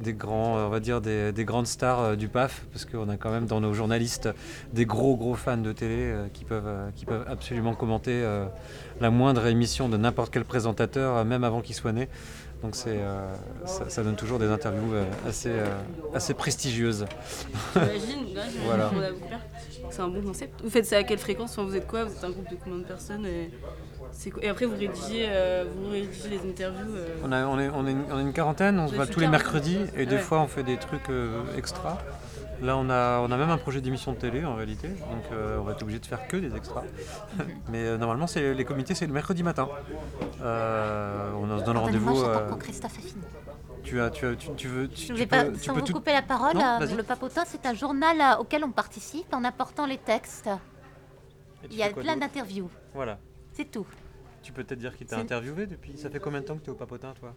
des grands, on va dire des, des grandes stars du PAF, parce qu'on a quand même dans nos journalistes des gros gros fans de télé qui peuvent, qui peuvent absolument commenter la moindre émission de n'importe quel présentateur, même avant qu'il soit né. Donc c'est, euh, ça, ça donne toujours des interviews euh, assez, euh, assez prestigieuses. J'imagine, là, j'imagine voilà. C'est un bon concept. Vous faites ça à quelle fréquence? Enfin, Vous êtes quoi? Vous êtes un groupe de combien de personnes et, après, vous rédigez, vous rédigez les interviews On, a, on, est, on, est une, on est une quarantaine, on se voit tous les mercredis et des Ouais. fois on fait des trucs extra. Là on a, on a même un projet d'émission de télé en réalité, donc euh, on va être obligé de faire que des extras. Mais euh, normalement c'est, les comités c'est le mercredi matin. Euh, on se donne rendez-vous. euh, quand Christophe a fini. tu, as, tu, as, tu, tu veux. Tu, Je tu vais peux- pas, tu sans peux vous tout- couper la parole, Non, euh, le Papotin, c'est un journal euh, auquel on participe en apportant les textes. Il y a plein d'interviews, Voilà. c'est tout. Tu peux peut-être dire qui t'a interviewé depuis. Ça fait combien de temps que tu es au papotin toi?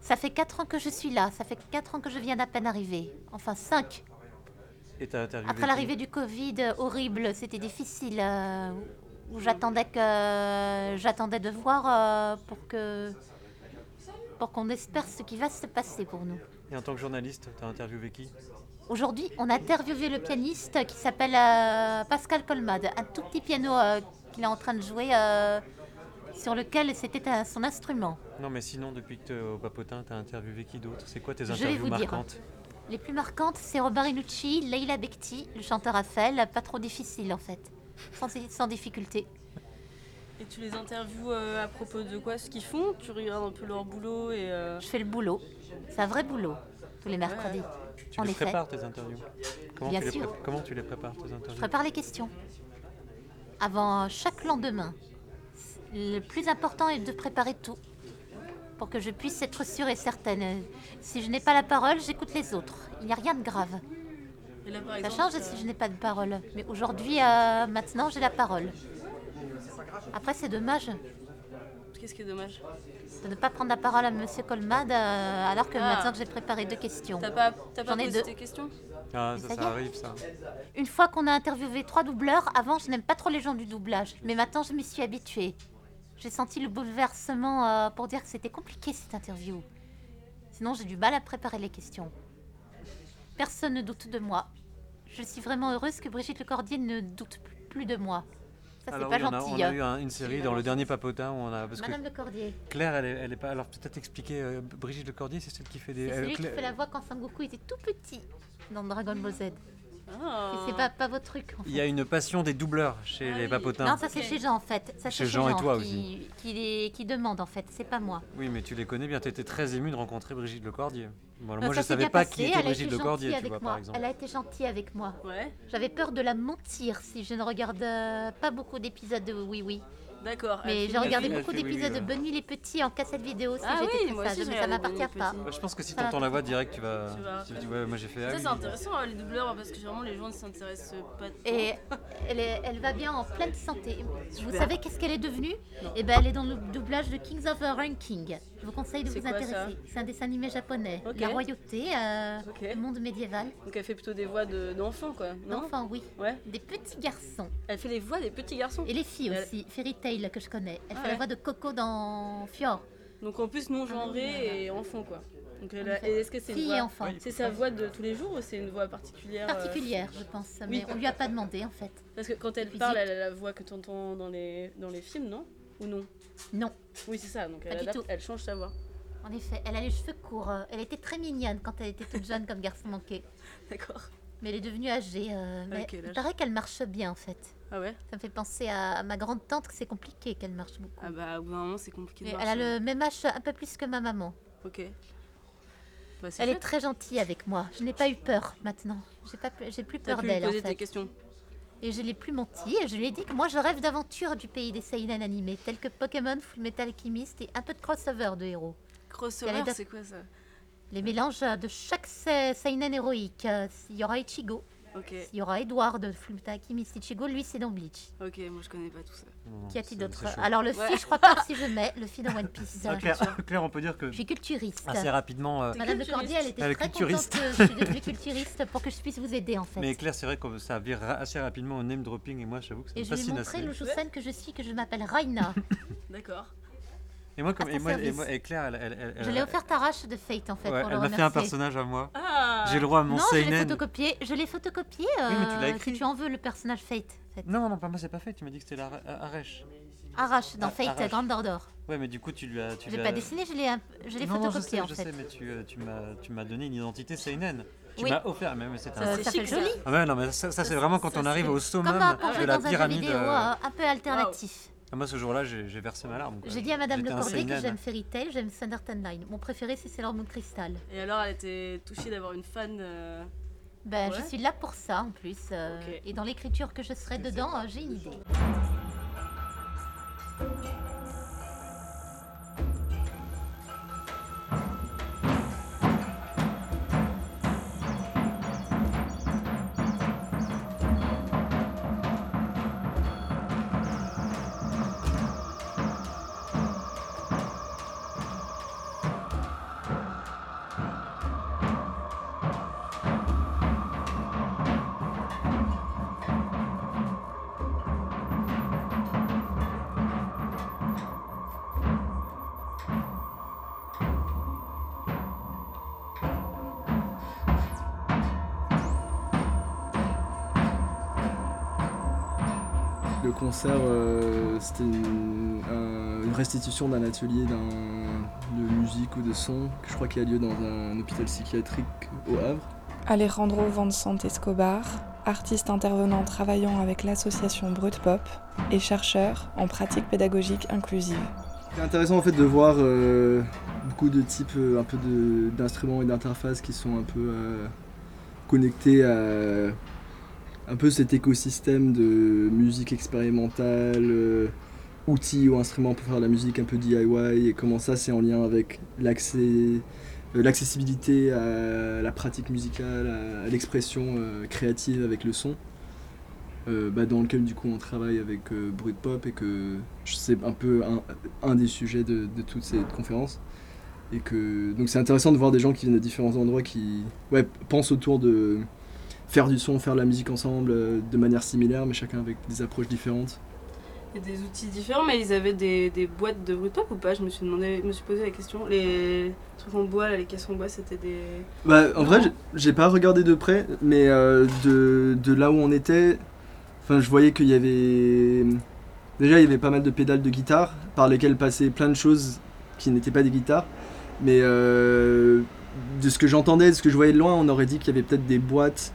Ça fait 4 ans que je suis là, ça fait 4 ans que je viens d'à peine arriver. Enfin 5. Et t'as interviewé. Après l'arrivée du Covid, euh, horrible, c'était difficile. euh, où j'attendais que j'attendais de voir euh, pour que pour qu'on espère ce qui va se passer pour nous. Et en tant que journaliste, t'as interviewé qui? Aujourd'hui, on a interviewé le pianiste qui s'appelle euh, Pascal Colmade, un tout petit piano euh, qu'il est en train de jouer euh, sur lequel c'était son instrument. Non, mais sinon, depuis que tu es au Papotin, tu as interviewé qui d'autre? C'est quoi tes Je vais interviews vous dire. Les plus marquantes, c'est Robin Rinucci, Leila Bekti, le chanteur Raphaël, pas trop difficile en fait, sans, sans difficulté. Et tu les interviews euh, à propos de quoi? Ce qu'ils font? Tu regardes un peu leur boulot et. euh, Je fais le boulot, c'est un vrai boulot, tous les mercredis. Tu en les effet. prépares tes interviews? Comment Bien tu, les sûr. pré- comment tu les prépares tes interviews? Je prépare les questions. Avant chaque lendemain, le plus important est de préparer tout pour que je puisse être sûre et certaine. Si je n'ai pas la parole, j'écoute les autres. Il n'y a rien de grave. Et là, par Ça change si je n'ai pas de parole. Mais aujourd'hui, euh, maintenant, j'ai la parole. Après, c'est dommage Qu'est-ce qui est dommage de ne pas prendre la parole à Monsieur Colmade euh, alors que Ah. maintenant que j'ai préparé deux questions. T'as pas, t'as pas J'en ai posé deux. tes questions Ah, ça, ça arrive, ça. Une fois qu'on a interviewé trois doubleurs, avant je n'aime pas trop les gens du doublage, mais maintenant je m'y suis habituée. J'ai senti le bouleversement euh, pour dire que c'était compliqué cette interview. Sinon j'ai du mal à préparer les questions. Personne ne doute de moi. Je suis vraiment heureuse que Brigitte Lecordier ne doute plus de moi. Ça c'est pas oui, on a, gentil. on a hein. eu un- une série dans le dernier Papotin où on a. Parce Madame que Lecordier. Claire, elle est, elle est pas. Alors peut-être expliquer. euh, Brigitte Lecordier, c'est celle qui fait des. C'est elle- celui qui Claire- fait la voix quand Sangoku était tout petit dans Dragon Ball Z. Ah. Et c'est pas, pas votre truc. en Il y a une passion des doubleurs Ah chez les Papotins. Non, ça c'est chez Jean en fait. Ça, Chez c'est Jean et toi qui, aussi. Qui, les- qui demande en fait, c'est pas moi. Oui, mais tu les connais bien. Tu étais très ému de rencontrer Brigitte Lecordier. Bon, alors Non, moi, je savais pas passé, qui était elle a Brigitte été Lecordier, gentille tu avec vois, moi. par exemple. Elle a été gentille avec moi. Ouais. J'avais peur de la mentir si je ne regarde euh, pas beaucoup d'épisodes de Oui Oui. D'accord. Mais j'ai regardé beaucoup d'épisodes de ouais. Bonne Nuit les Petits en cassette vidéo si Ah j'étais oui, moi aussi, ça m'appartient pas. Bah, je pense que si t'entends la voix direct, tu vas. Tu vas tu- tu vois, moi j'ai fait. ah Ça, c'est intéressant, hein, les doubleurs, parce que généralement, les gens ne s'intéressent pas trop. Et elle, est- elle va bien en pleine santé. Vous savez qu'est-ce qu'elle est devenue Eh ben, elle est dans le doublage de Kings of the Ranking. Je vous conseille de vous intéresser. C'est un dessin animé japonais. La royauté, euh, le monde médiéval. Donc elle fait plutôt des voix de- d'enfants, quoi. D'enfants, oui. Ouais. Des petits garçons. Elle fait les voix des petits garçons. Et les filles aussi. Fairy Tail que je connais. Elle Ah fait la voix de Coco dans Fior. Donc en plus non genré et enfant, quoi. Donc, est-ce que c'est une voix- et enfant. C'est sa voix de tous les jours ou c'est une voix particulière euh, Particulière, je pense, mais oui. on lui a pas demandé en fait. Parce que quand elle Physique. parle, elle a la voix que tu entends dans les, dans les films, non Ou non Non. Oui, c'est ça, donc elle, adapte- change sa voix. En effet, elle a les cheveux courts. euh, Elle était très mignonne quand elle était toute jeune comme garçon manqué. D'accord. Mais elle est devenue âgée. euh, mais quel il paraît qu'elle marche bien en fait. Ah ouais Ça me fait penser à ma grande tante que c'est compliqué qu'elle marche beaucoup. Ah bah, au bout d'un moment, c'est compliqué de elle a le même âge un peu plus que ma maman. Ok. Bah, c'est Elle est très gentille avec moi. Je n'ai pas eu peur maintenant. J'ai pas, j'ai plus T'as peur pu lui d'elle en poser tes fait. questions. Et je l'ai plus menti et je lui ai dit que moi je rêve d'aventures du pays des seinen animés tels que Pokémon, Full Metal Alchemist et un peu de crossover de héros. Crossover, c'est quoi ça? Les mélanges de chaque se- seinen héroïque. Euh, Il y aura Ichigo. Ok. Il y aura Edward de Full Metal Alchemist. Ichigo, lui, c'est dans Bleach. Ok, moi je connais pas tout ça. Qui a-t-il d'autre c'est chaud. Alors le Ouais. fi, je crois pas si je mets le fi dans One Piece. Ah, Claire, Claire, on peut dire que Je suis culturiste. assez rapidement. euh, Madame de Cordier, elle était Elle est très culturiste. contente que je suis devenue culturiste pour que je puisse vous aider en fait. Mais Claire, c'est vrai que ça vire ra- assez rapidement au name dropping et moi, j'avoue que ça Et me je lui ai fascine montré assez. le que je suis, que je m'appelle Raina. D'accord. Et moi, comme, et moi, et service. moi- et Claire, elle, elle, elle- Je l'ai offert à Rache de Fate en fait ouais, pour le elle m'a fait un personnage à moi. Ah J'ai le droit à mon non, je l'ai seinen. photocopié. Je l'ai photocopié. Oui, mais tu euh, l'as écrit. Si tu en veux le personnage Fate. en fait. Non, non, pas moi, c'est pas fait. Tu m'as dit que c'était la Arèche. Arrache dans Ah, Fate Arrache. Grand Order. Ouais, mais du coup, tu lui as. Tu Je l'ai pas as- dessiné, je l'ai je l'ai Non, non, je photocopié sais, en je fait. sais, mais tu, euh, tu m'as, tu m'as donné une identité seinen. Tu Oui. m'as offert, mais, mais c'est Ça- un. ça fait joli. Ah ouais, non, mais ça, ça, c'est vraiment quand on arrive au summum de la dans un jeu pyramide. vidéo euh, euh, un peu alternatif. Ah, moi, ce jour-là, j'ai versé ma larme. J'ai dit à Madame Le Cordier que j'aime Fairy Tail, j'aime Thunder Line. Mon préféré c'est Sailor Moon Crystal. Et alors, elle était touchée d'avoir une fan. euh, Ben, Ouais. je suis là pour ça en plus. euh. Et dans l'écriture que je serai dedans, euh, j'ai une idée. Le concert, euh, c'était une, un- une restitution d'un atelier de musique ou de son, que je crois qui a lieu dans un hôpital psychiatrique au Havre. Alejandro Vincent Escobar, artiste intervenant travaillant avec l'association Brut Pop et chercheur en pratique pédagogique inclusive. C'est intéressant en fait de voir euh, beaucoup de types euh, un peu de- d'instruments et d'interfaces qui sont un peu euh, connectés à un peu cet écosystème de musique expérimentale, euh, outils ou instruments pour faire de la musique un peu DIY et comment ça c'est en lien avec l'accès, euh, l'accessibilité à la pratique musicale, à, l'expression euh, créative avec le son. bah, dans lequel du coup on travaille avec Brut Pop et que c'est un peu un, des sujets de, de toute cette conférence. Et que donc c'est intéressant de voir des gens qui viennent de différents endroits qui ouais, pensent autour de faire du son, faire de la musique ensemble euh, de manière similaire, mais chacun avec des approches différentes. Il y a des outils différents, mais ils avaient des, des boîtes de Brutop ou pas? Je me suis demandé, me suis posé la question. Les trucs en bois, là, les caisses en bois, c'était des. Bah, en vrai, j'ai- j'ai pas regardé de près, mais euh, de, de là où on était, enfin, je voyais qu'il y avait. Déjà, il y avait pas mal de pédales de guitare par lesquelles passaient plein de choses qui n'étaient pas des guitares. Mais euh, de ce que j'entendais, de ce que je voyais de loin, on aurait dit qu'il y avait peut-être des boîtes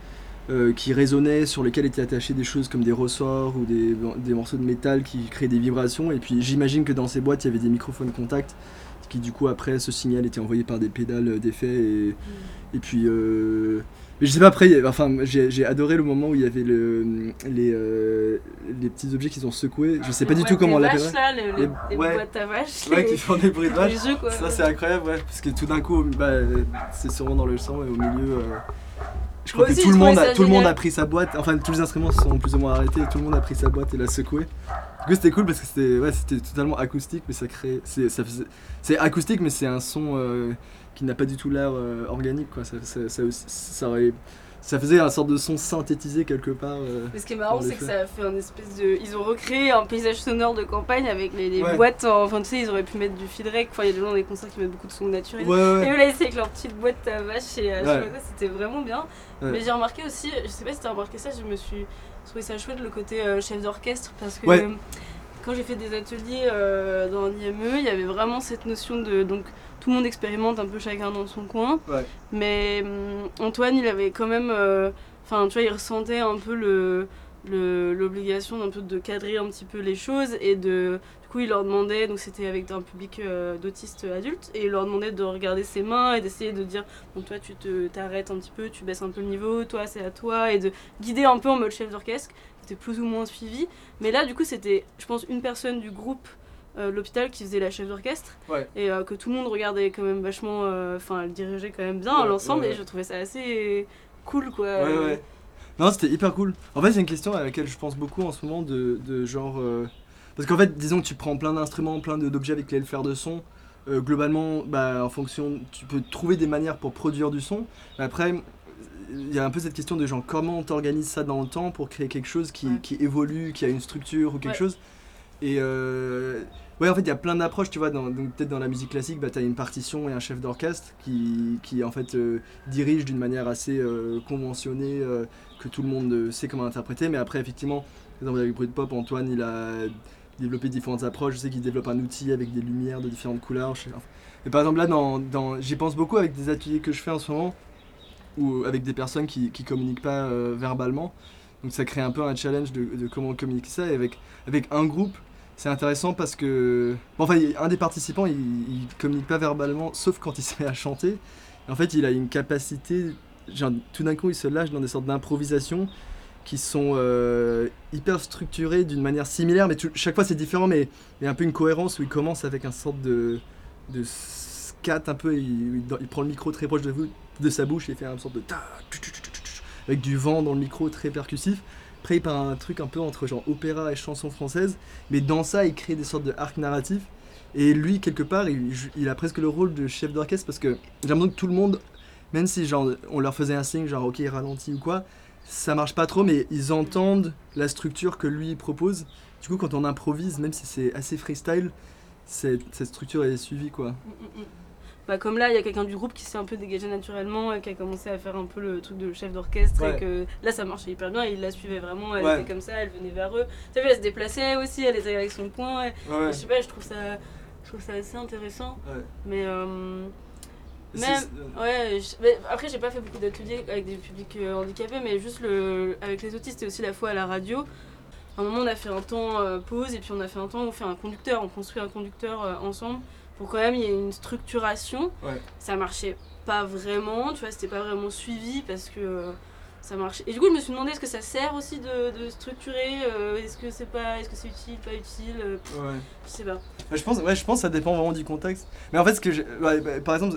euh, qui résonnaient, sur lesquelles étaient attachées des choses comme des ressorts ou des, des morceaux de métal qui créaient des vibrations. Et puis j'imagine que dans ces boîtes, il y avait des microphones contact qui du coup après ce signal était envoyé par des pédales d'effet et, et puis euh, mais je sais pas après enfin j'ai adoré le moment où il y avait le, les, euh, les petits objets qu'ils ont secoués. Je sais pas Les du tout comment on l'appellerait. vaches, les- les- ouais, boîtes à vaches, ouais qui font des bruits de les vache jeux, quoi. ça c'est incroyable ouais parce que tout d'un coup bah, c'est sûrement dans le sang et au milieu euh, je crois que tout le monde a, tout le monde a pris sa boîte enfin tous les instruments se sont plus ou moins arrêtés et tout le monde a pris sa boîte et l'a secoué du coup c'était cool parce que c'était ouais, c'était totalement acoustique mais ça crée c'est ça faisait- c'est acoustique mais c'est un son euh, qui n'a pas du tout l'air euh, organique. Quoi. Ça, ça, ça, ça aurait- ça faisait un sorte de son synthétisé quelque part. euh, Mais ce qui est marrant, c'est que ça a fait un espèce de. Ils ont recréé un paysage sonore de campagne avec les, les Ouais. boîtes. en- Enfin, tu sais, ils auraient pu mettre du feedback. Enfin, il y a des gens dans les concerts qui mettent beaucoup de sons naturels. Ouais, ouais, ouais. Et eux, là, ils avec leur petite boîte à vache et à Ouais. c'était vraiment bien. Mais j'ai remarqué aussi, je sais pas si t'as remarqué ça, je me suis trouvé ça chouette le côté euh, chef d'orchestre parce que. Euh, quand j'ai fait des ateliers euh, dans l'IME, il y avait vraiment cette notion de. Donc, tout le monde expérimente un peu chacun dans son coin. Ouais. Mais hum, Antoine, il avait quand même. euh, Enfin, tu vois, il ressentait un peu le l'obligation d'un peu de cadrer un petit peu les choses et de du coup il leur demandait donc c'était avec un public euh, d'autistes adultes et il leur demandait de regarder ses mains et d'essayer de dire bon toi tu te t'arrêtes un petit peu tu baisses un peu le niveau toi c'est à toi et de guider un peu en mode chef d'orchestre qui était plus ou moins suivi mais là du coup c'était je pense une personne du groupe euh, l'hôpital qui faisait la chef d'orchestre Ouais. et euh, que tout le monde regardait quand même vachement euh, enfin elle dirigeait quand même bien Ouais, l'ensemble ouais, et je trouvais ça assez cool quoi Ouais, ouais. Non, c'était hyper cool. En fait, c'est une question à laquelle je pense beaucoup en ce moment de, de genre. euh, Parce qu'en fait, disons que tu prends plein d'instruments, plein de- d'objets avec lesquels faire de son. euh, globalement, bah, en fonction, tu peux trouver des manières pour produire du son. Mais après, il y a un peu cette question de genre comment t'organises ça dans le temps pour créer quelque chose qui, qui évolue, qui a une structure ou quelque Ouais. chose. Et euh, ouais, en fait, il y a plein d'approches, tu vois. dans- donc, peut-être dans la musique classique, bah, tu as une partition et un chef d'orchestre qui, qui, en fait, euh, dirige d'une manière assez euh, conventionnée, euh, que tout le monde sait comment interpréter. Mais après, effectivement, exemple, avec Brut Pop, Antoine, il a développé différentes approches. Je sais qu'il développe un outil avec des lumières de différentes couleurs. Je sais- enfin, Mais par exemple, là, dans, dans- j'y pense beaucoup avec des ateliers que je fais en ce moment, ou avec des personnes qui ne communiquent pas verbalement. Donc ça crée un peu un challenge de, de comment communiquer ça. Et avec, avec un groupe, c'est intéressant parce que. Enfin, un des participants, il, communique pas verbalement, sauf quand il se met à chanter. En fait, il a une capacité. Tout d'un coup, il se lâche dans des sortes d'improvisations qui sont euh, hyper structurées d'une manière similaire, mais chaque fois c'est différent, mais il y a un peu une cohérence où il commence avec un sorte de, scat un peu, il, prend le micro très proche de, vous, de sa bouche et fait une sorte de ta, avec du vent dans le micro très percussif. Après, il part un truc un peu entre genre opéra et chanson française, mais dans ça, il crée des sortes de arcs narratifs. Et lui, quelque part, il, il a presque le rôle de chef d'orchestre parce que j'ai l'impression que tout le monde, même si genre, on leur faisait un signe, genre ok, ralentit ou quoi, ça marche pas trop, mais ils entendent la structure que lui propose. Du coup, quand on improvise, même si c'est assez freestyle, cette, cette structure est suivie quoi. Mm, mm, mm. Bah, comme là, il y a quelqu'un du groupe qui s'est un peu dégagé naturellement et qui a commencé à faire un peu le truc de chef d'orchestre. Ouais. Et que là, ça marchait hyper bien. Il la suivait vraiment. Elle Ouais. était comme ça, elle venait vers eux. Tu vu, elle se déplaçait aussi, elle était avec son poing. et- Ouais. et je sais pas, je trouve ça, je trouve ça assez intéressant. Mais. euh, même, c'est- ouais, je- mais après j'ai pas fait beaucoup d'ateliers avec des publics euh, handicapés, mais juste le, avec les autistes et aussi la fois à la radio. À un moment on a fait un temps euh, pause et puis on a fait un temps où on fait un conducteur, on construit un conducteur euh, ensemble pour quand même il y ait une structuration. Ouais. Ça marchait pas vraiment, tu vois, c'était pas vraiment suivi parce que euh, ça marchait. Et du coup je me suis demandé est-ce que ça sert aussi de, de structurer, euh, est-ce que c'est pas, est-ce que c'est utile, pas utile, euh, pff, Ouais. je sais pas. Ouais, je pense, ouais, je pense que ça dépend vraiment du contexte. Mais en fait, ce que ouais, bah, par exemple,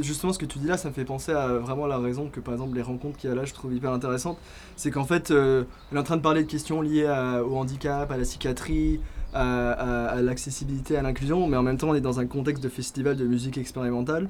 justement, ce que tu dis là, ça me fait penser à vraiment la raison que, par exemple, les rencontres qu'il y a là, je trouve hyper intéressantes. C'est qu'en fait, euh, on est en train de parler de questions liées à- au handicap, à la psychiatrie, à, à- à l'accessibilité, à l'inclusion, mais en même temps, on est dans un contexte de festival de musique expérimentale.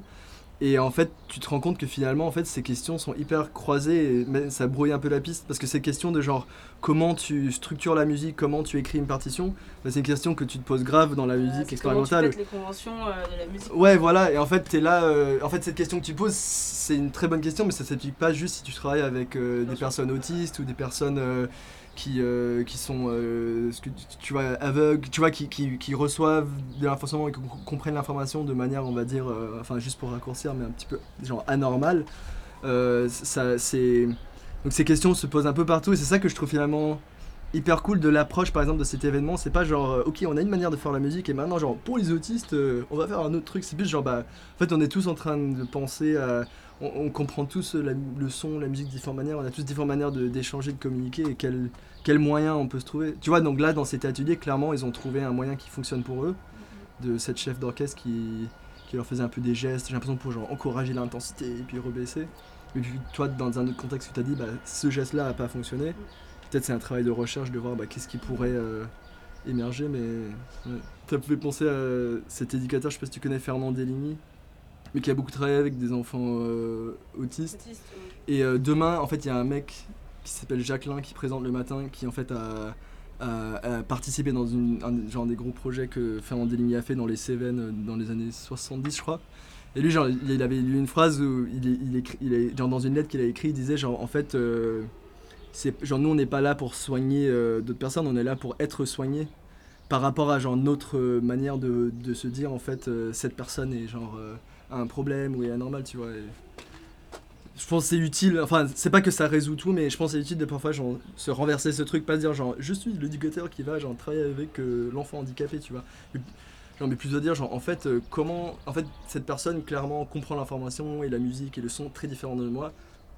Et en fait, tu te rends compte que finalement, en fait, ces questions sont hyper croisées et mais ça brouille un peu la piste parce que ces questions de genre comment tu structures la musique, comment tu écris une partition, bah, c'est une question que tu te poses grave dans la musique tu expérimentale. pètes les conventions euh, de la musique. Ouais, voilà, et en fait, t'es là. euh, en fait, cette question que tu poses, c'est une très bonne question, mais ça s'applique pas juste si tu travailles avec euh, des personnes autistes ou des personnes euh, qui, euh, qui sont, euh, tu- vois, aveugles, tu vois, qui, qui, qui reçoivent de l'information et qui com- comprennent l'information de manière, on va dire, euh, enfin, juste pour raccourcir, mais un petit peu, genre, anormale. Euh, ça, c'est. Donc, ces questions se posent un peu partout, et c'est ça que je trouve finalement hyper cool de l'approche par exemple de cet événement c'est pas genre ok on a une manière de faire la musique et maintenant genre pour les autistes on va faire un autre truc c'est plus genre bah en fait on est tous en train de penser à on, comprend tous la- le son la musique de différentes manières. On a tous différentes manières d'échanger de communiquer et quel quel moyen on peut se trouver. Tu vois donc là dans cet atelier clairement ils ont trouvé un moyen qui fonctionne pour eux de cette chef d'orchestre qui leur faisait un peu des gestes. J'ai l'impression pour encourager l'intensité et puis rebaisser. Et puis toi dans un autre contexte tu t'as dit bah ce geste là a pas fonctionné peut-être c'est un travail de recherche de voir bah, qu'est-ce qui pourrait euh, émerger, mais ouais. ça fait penser à cet éducateur, je sais pas si tu connais Fernand Deligny, mais qui a beaucoup travaillé avec des enfants autistes. Et demain, en fait, il y a un mec qui s'appelle Jacqueline qui présente le matin, qui en fait a, participé dans une, un genre des gros projets que Fernand Deligny a fait dans les Cévennes dans les années 70, je crois. Et lui, genre, il avait lu une phrase où il, il, il est, genre, dans une lettre qu'il a écrite, il disait genre, en fait, c'est genre nous on n'est pas là pour soigner euh, d'autres personnes, on est là pour être soigné par rapport à genre notre euh, manière de, de, se dire en fait euh, cette personne est genre un problème ou est anormal, tu vois. je pense c'est utile, enfin c'est pas que ça résout tout, mais je pense c'est utile de parfois genre, se renverser ce truc, pas dire genre je suis l'éducateur qui va genre travailler avec l'enfant handicapé, tu vois. Genre, mais plutôt dire genre en fait comment en fait cette personne clairement comprend l'information et la musique et le son très différents de moi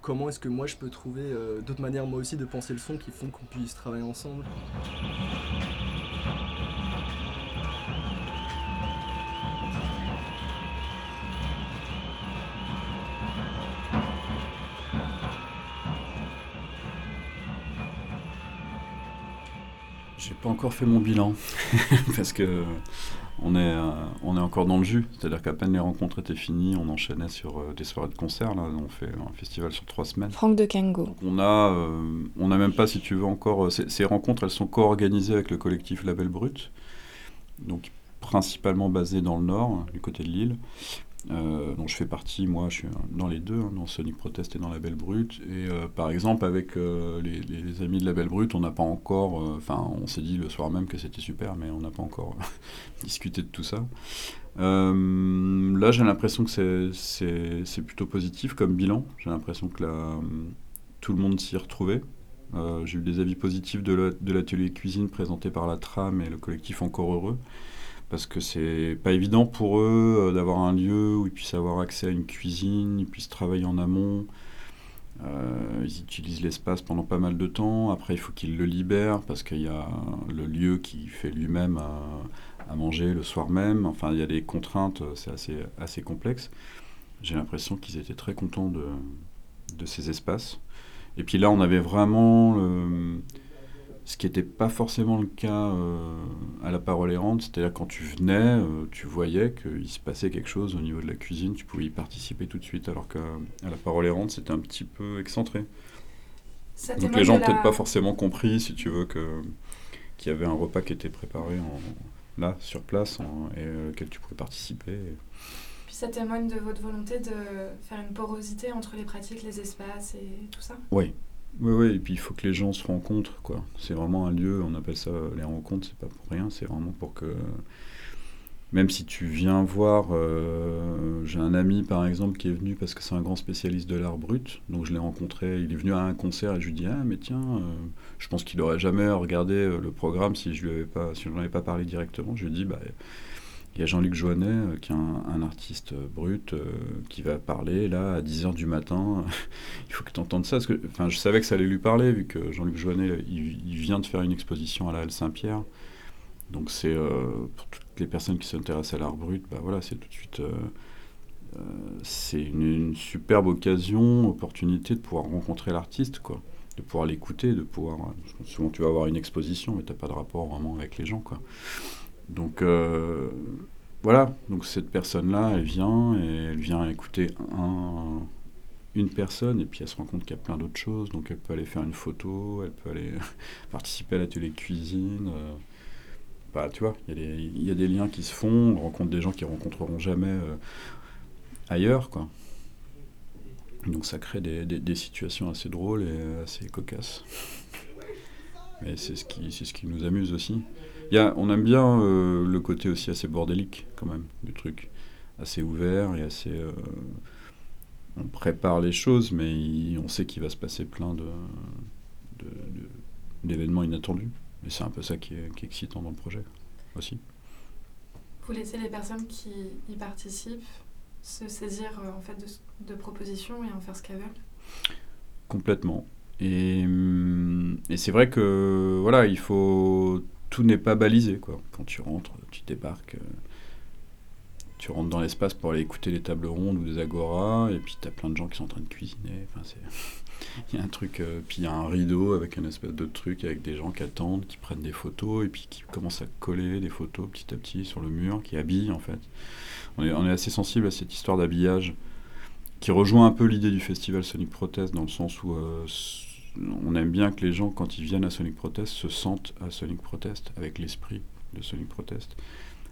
comment est-ce que moi je peux trouver euh, d'autres manières moi aussi de penser le son qui font qu'on puisse travailler ensemble? J'ai pas encore fait mon bilan parce que on est, euh, on est encore dans le jus. C'est-à-dire qu'à peine les rencontres étaient finies, on enchaînait sur euh, des soirées de concert. Là, on fait un festival sur trois semaines. Franck de Kengo. on a, euh, on a même pas, si tu veux, encore. Ces, rencontres, elles sont co-organisées avec le collectif Label Brut, donc principalement basé dans le nord, du côté de Lille. Euh, dont je fais partie, moi je suis dans les deux, hein, dans Sonic Protest et dans La Belle Brute. Et euh, par exemple, avec euh, les, amis de La Belle Brute, on n'a pas encore. Enfin, on s'est dit le soir même que c'était super, mais on n'a pas encore discuté de tout ça. là, j'ai l'impression que c'est plutôt positif comme bilan. J'ai l'impression que tout le monde s'y retrouvé. j'ai eu des avis positifs de l'atelier cuisine présenté par la Tram et le collectif Encore Heureux parce que c'est pas évident pour eux euh, d'avoir un lieu où ils puissent avoir accès à une cuisine, ils puissent travailler en amont. Euh, ils utilisent l'espace pendant pas mal de temps. Après, il faut qu'ils le libèrent parce qu'il y a le lieu qui fait lui-même à, manger le soir même. Enfin, il y a des contraintes, c'est assez, assez complexe. J'ai l'impression qu'ils étaient très contents de, de ces espaces. Et puis là, on avait vraiment ce qui n'était pas forcément le cas euh, à la parole errante, c'est-à-dire quand tu venais, euh, tu voyais qu'il se passait quelque chose au niveau de la cuisine, tu pouvais y participer tout de suite, alors qu'à la parole errante, c'était un petit peu excentré. Donc les gens n'ont peut-être pas forcément compris, si tu veux, que qu'il y avait un repas qui était préparé en, là, sur place, et euh, auquel tu pouvais participer. Puis ça témoigne de votre volonté de faire une porosité entre les pratiques, les espaces et tout ça? Oui, oui, oui, et puis il faut que les gens se rencontrent, quoi. C'est vraiment un lieu, on appelle ça les rencontres, c'est pas pour rien, c'est vraiment pour que. Même si tu viens voir, euh, j'ai un ami par exemple qui est venu parce que c'est un grand spécialiste de l'art brut, donc je l'ai rencontré, il est venu à un concert et je lui dis ah mais tiens, euh, je pense qu'il aurait jamais regardé euh, le programme si je lui avais pas, si je n'en avais pas parlé directement. Je lui dit bah il y a Jean-Luc Joannet, euh, qui est un, artiste euh, brut, euh, qui va parler là à 10h du matin. il faut que tu entendes ça. Parce que, je savais que ça allait lui parler, vu que Jean-Luc Joannet, il, vient de faire une exposition à la Halle Saint-Pierre. Donc c'est pour toutes les personnes qui s'intéressent à l'art brut, bah voilà, c'est tout de suite c'est une, superbe occasion, opportunité de pouvoir rencontrer l'artiste, de pouvoir l'écouter, de pouvoir. Souvent tu vas avoir une exposition, mais tu n'as pas de rapport vraiment avec les gens. Donc euh, voilà, donc cette personne-là, elle vient et elle vient écouter un, une personne et puis elle se rend compte qu'il y a plein d'autres choses. Donc elle peut aller faire une photo, elle peut aller participer à l'atelier cuisine. Euh, bah, tu vois, il y, a des liens qui se font, on rencontre des gens qui rencontreront jamais euh, ailleurs, quoi. Donc ça crée des, des, situations assez drôles et assez cocasses. Mais c'est ce, qui, ce qui nous amuse aussi on aime bien euh, le côté aussi assez bordélique, quand même, du truc. Assez ouvert et assez. Euh, on prépare les choses, mais on sait qu'il va se passer plein de, d'événements inattendus. Et c'est un peu ça qui est, excitant dans le projet aussi. Vous laissez les personnes qui y participent se saisir euh, en fait de, de, propositions et en faire ce qu'elles veulent? Complètement. Et, hum, et c'est vrai que voilà, il faut tout n'est pas balisé. Quoi. Quand tu rentres, tu débarques, euh, tu rentres dans l'espace pour aller écouter les tables rondes ou des agoras, et puis tu as plein de gens qui sont en train de cuisiner. Enfin, il y a un truc, euh, puis il y a un rideau avec une espèce de truc avec des gens qui attendent, qui prennent des photos, et puis qui commencent à coller des photos petit à petit sur le mur, qui habillent en fait. on est, on est assez sensible à cette histoire d'habillage qui rejoint un peu l'idée du festival Sonic Protest dans le sens où euh, on aime bien que les gens, quand ils viennent à Sonic Protest, se sentent à Sonic Protest avec l'esprit de Sonic Protest,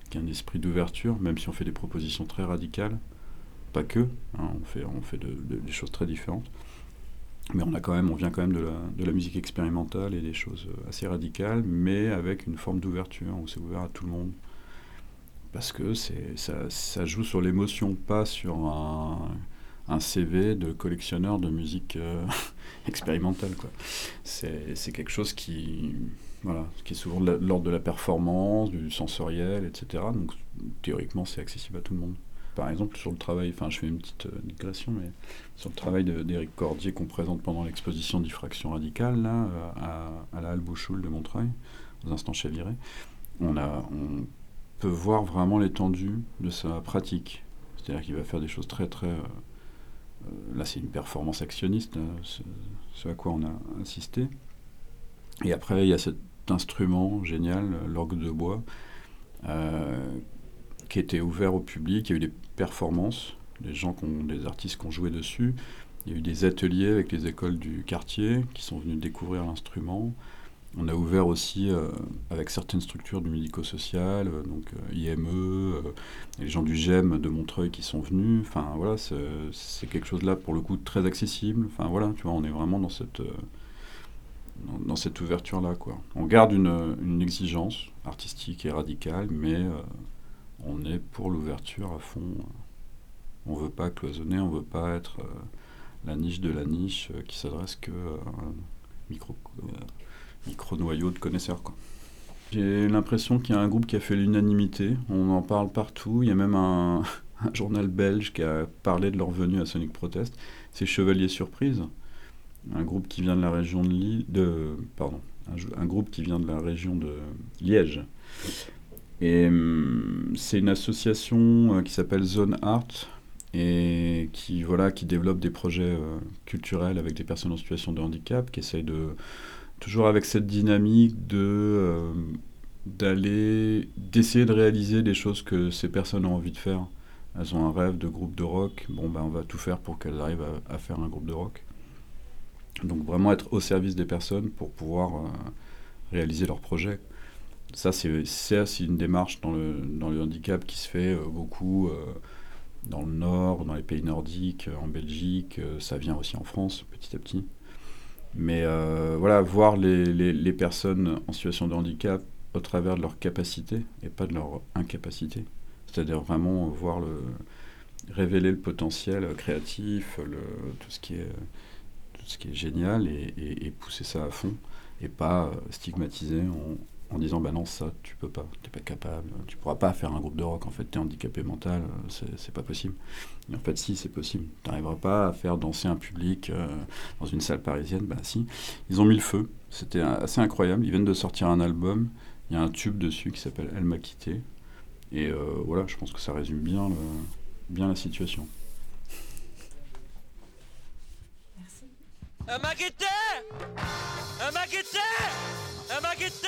qui est un esprit d'ouverture, même si on fait des propositions très radicales, pas que, hein, on fait, on fait de, de- des choses très différentes. Mais on, a quand même, on vient quand même de la, musique expérimentale et des choses euh, assez radicales, mais avec une forme d'ouverture, où c'est ouvert à tout le monde. Parce que ça joue sur l'émotion, pas sur un, un CV de collectionneur de musique euh, expérimentale. C'est, quelque chose qui, voilà, qui est souvent de l'ordre de la performance, du sensoriel, etc. Donc théoriquement, c'est accessible à tout le monde. Par exemple, sur le travail, enfin je fais une petite euh, digression, mais sur le travail d'Éric Cordier qu'on présente pendant l'exposition Diffraction radicale, là, euh, à, la Halle Bouchoul de Montreuil, aux instants Chaviré, on, a, on peut voir vraiment l'étendue de sa pratique. C'est-à-dire qu'il va faire des choses très très... là, c'est une performance actionniste, euh, ce, à quoi on a assisté. Et après, il y a cet instrument génial, euh, l'orgue de bois, euh, qui était ouvert au public. Il y a eu des performances, des des artistes qui ont joué dessus. Il y a eu des ateliers avec les écoles du quartier qui sont venus découvrir l'instrument. On a ouvert aussi euh, avec certaines structures du médico-social, euh, donc euh, IME, les gens du GEM de Montreuil qui sont venus. Enfin voilà, c'est quelque chose là pour le coup très accessible. Enfin voilà, tu vois, on est vraiment dans cette, ouverture-là. quoi. On garde une, exigence artistique et radicale, mais on est pour l'ouverture à fond. On veut pas cloisonner, on veut pas être la niche de la niche qui s'adresse que à un micro, euh, micro noyau de connaisseurs. Quoi. J'ai l'impression qu'il y a un groupe qui a fait l'unanimité. On en parle partout. Il y a même un, journal belge qui a parlé de leur venue à Sonic Protest. C'est Chevalier Surprise, un groupe qui vient de la région de de pardon, un, groupe qui vient de la région de Liège. Et hum, c'est une association euh, qui s'appelle Zone Art et qui voilà qui développe des projets euh, culturels avec des personnes en situation de handicap, qui essaye de toujours avec cette dynamique de euh, d'aller d'essayer de réaliser des choses que ces personnes ont envie de faire. Elles ont un rêve de groupe de rock. Bon ben on va tout faire pour qu'elles arrivent à, faire un groupe de rock. Donc vraiment être au service des personnes pour pouvoir euh, réaliser leurs projets. Ça c'est une démarche dans le dans le handicap qui se fait euh, beaucoup dans le nord, dans les pays nordiques, en Belgique. ça vient aussi en France petit à petit. Mais euh, voilà, voir les, les, personnes en situation de handicap au travers de leur capacité et pas de leur incapacité. C'est-à-dire vraiment voir le révéler le potentiel créatif, tout ce qui est tout ce qui est génial et, et- et pousser ça à fond et pas euh, stigmatiser en, en disant bah non ça tu peux pas, t'es pas capable, tu pourras pas faire un groupe de rock en fait t'es handicapé mental, c'est pas possible. Et en fait si c'est possible, t'arriveras pas à faire danser un public euh, dans une salle parisienne, bah si. Ils ont mis le feu, c'était assez incroyable, ils viennent de sortir un album, il y a un tube dessus qui s'appelle Elle m'a quitté. Et euh, voilà je pense que ça résume bien, le- bien la situation. Elle m'a quitté Elle m'a quitté! Elle m'a quitté! Elle m'a quitté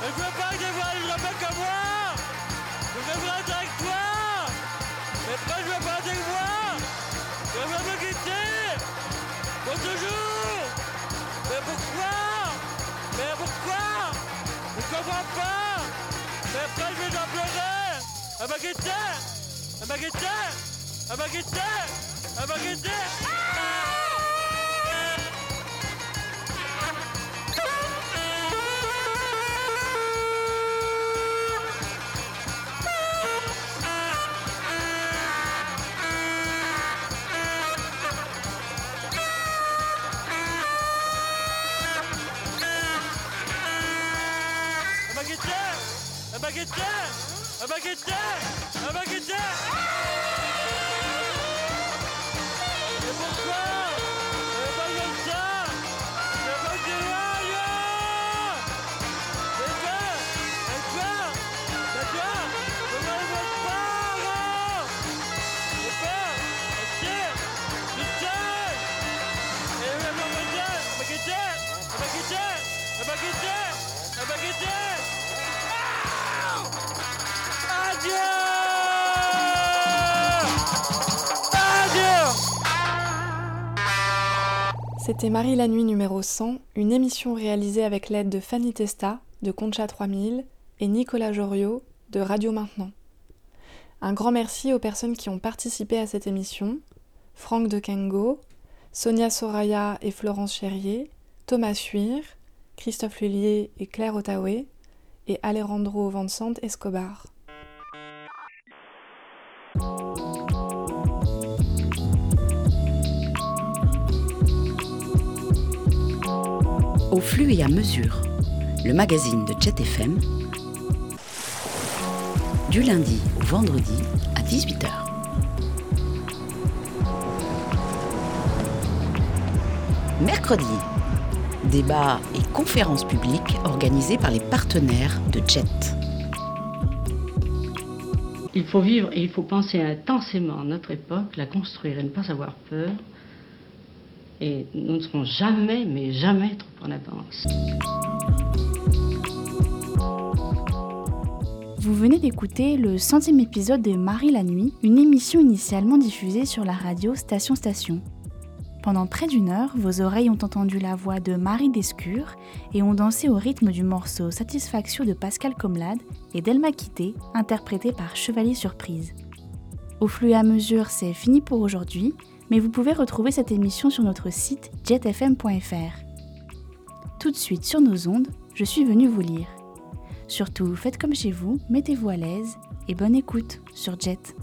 Je veux pas que tu vois un mec comme moi. Je veux être avec toi. Mais pourquoi je veux pas être avec Je veux me quitter. Pour toujours Mais pourquoi? Mais pourquoi? Je comprends pas. Mais pourquoi je vais en pleurer. Elle m'a quitté. Elle m'a quitté. Elle m'a quitté. Elle m'a quitté. Elle La baguette La baguette C'était Marie la Nuit numéro 100, une émission réalisée avec l'aide de Fanny Testa, de Concha 3000, et Nicolas Joriot, de Radio Maintenant. Un grand merci aux personnes qui ont participé à cette émission Franck de Kengo, Sonia Soraya et Florence Cherrier, Thomas Fuir, Christophe Lullier et Claire Ottaoué, et Alejandro Vincent Escobar. Au flux et à mesure, le magazine de Jet FM, du lundi au vendredi à 18h. Mercredi, débats et conférences publiques organisées par les partenaires de Jet. Il faut vivre et il faut penser intensément notre époque, la construire et ne pas avoir peur. Et nous ne serons jamais, mais jamais trop en avance. Vous venez d'écouter le centième épisode de Marie la Nuit, une émission initialement diffusée sur la radio Station Station. Pendant près d'une heure, vos oreilles ont entendu la voix de Marie Descure et ont dansé au rythme du morceau Satisfaction de Pascal Comlade et d'Elma Quitté, interprété par Chevalier Surprise. Au flux et à mesure, c'est fini pour aujourd'hui, mais vous pouvez retrouver cette émission sur notre site jetfm.fr. Tout de suite sur nos ondes, je suis venue vous lire. Surtout, faites comme chez vous, mettez-vous à l'aise et bonne écoute sur Jet.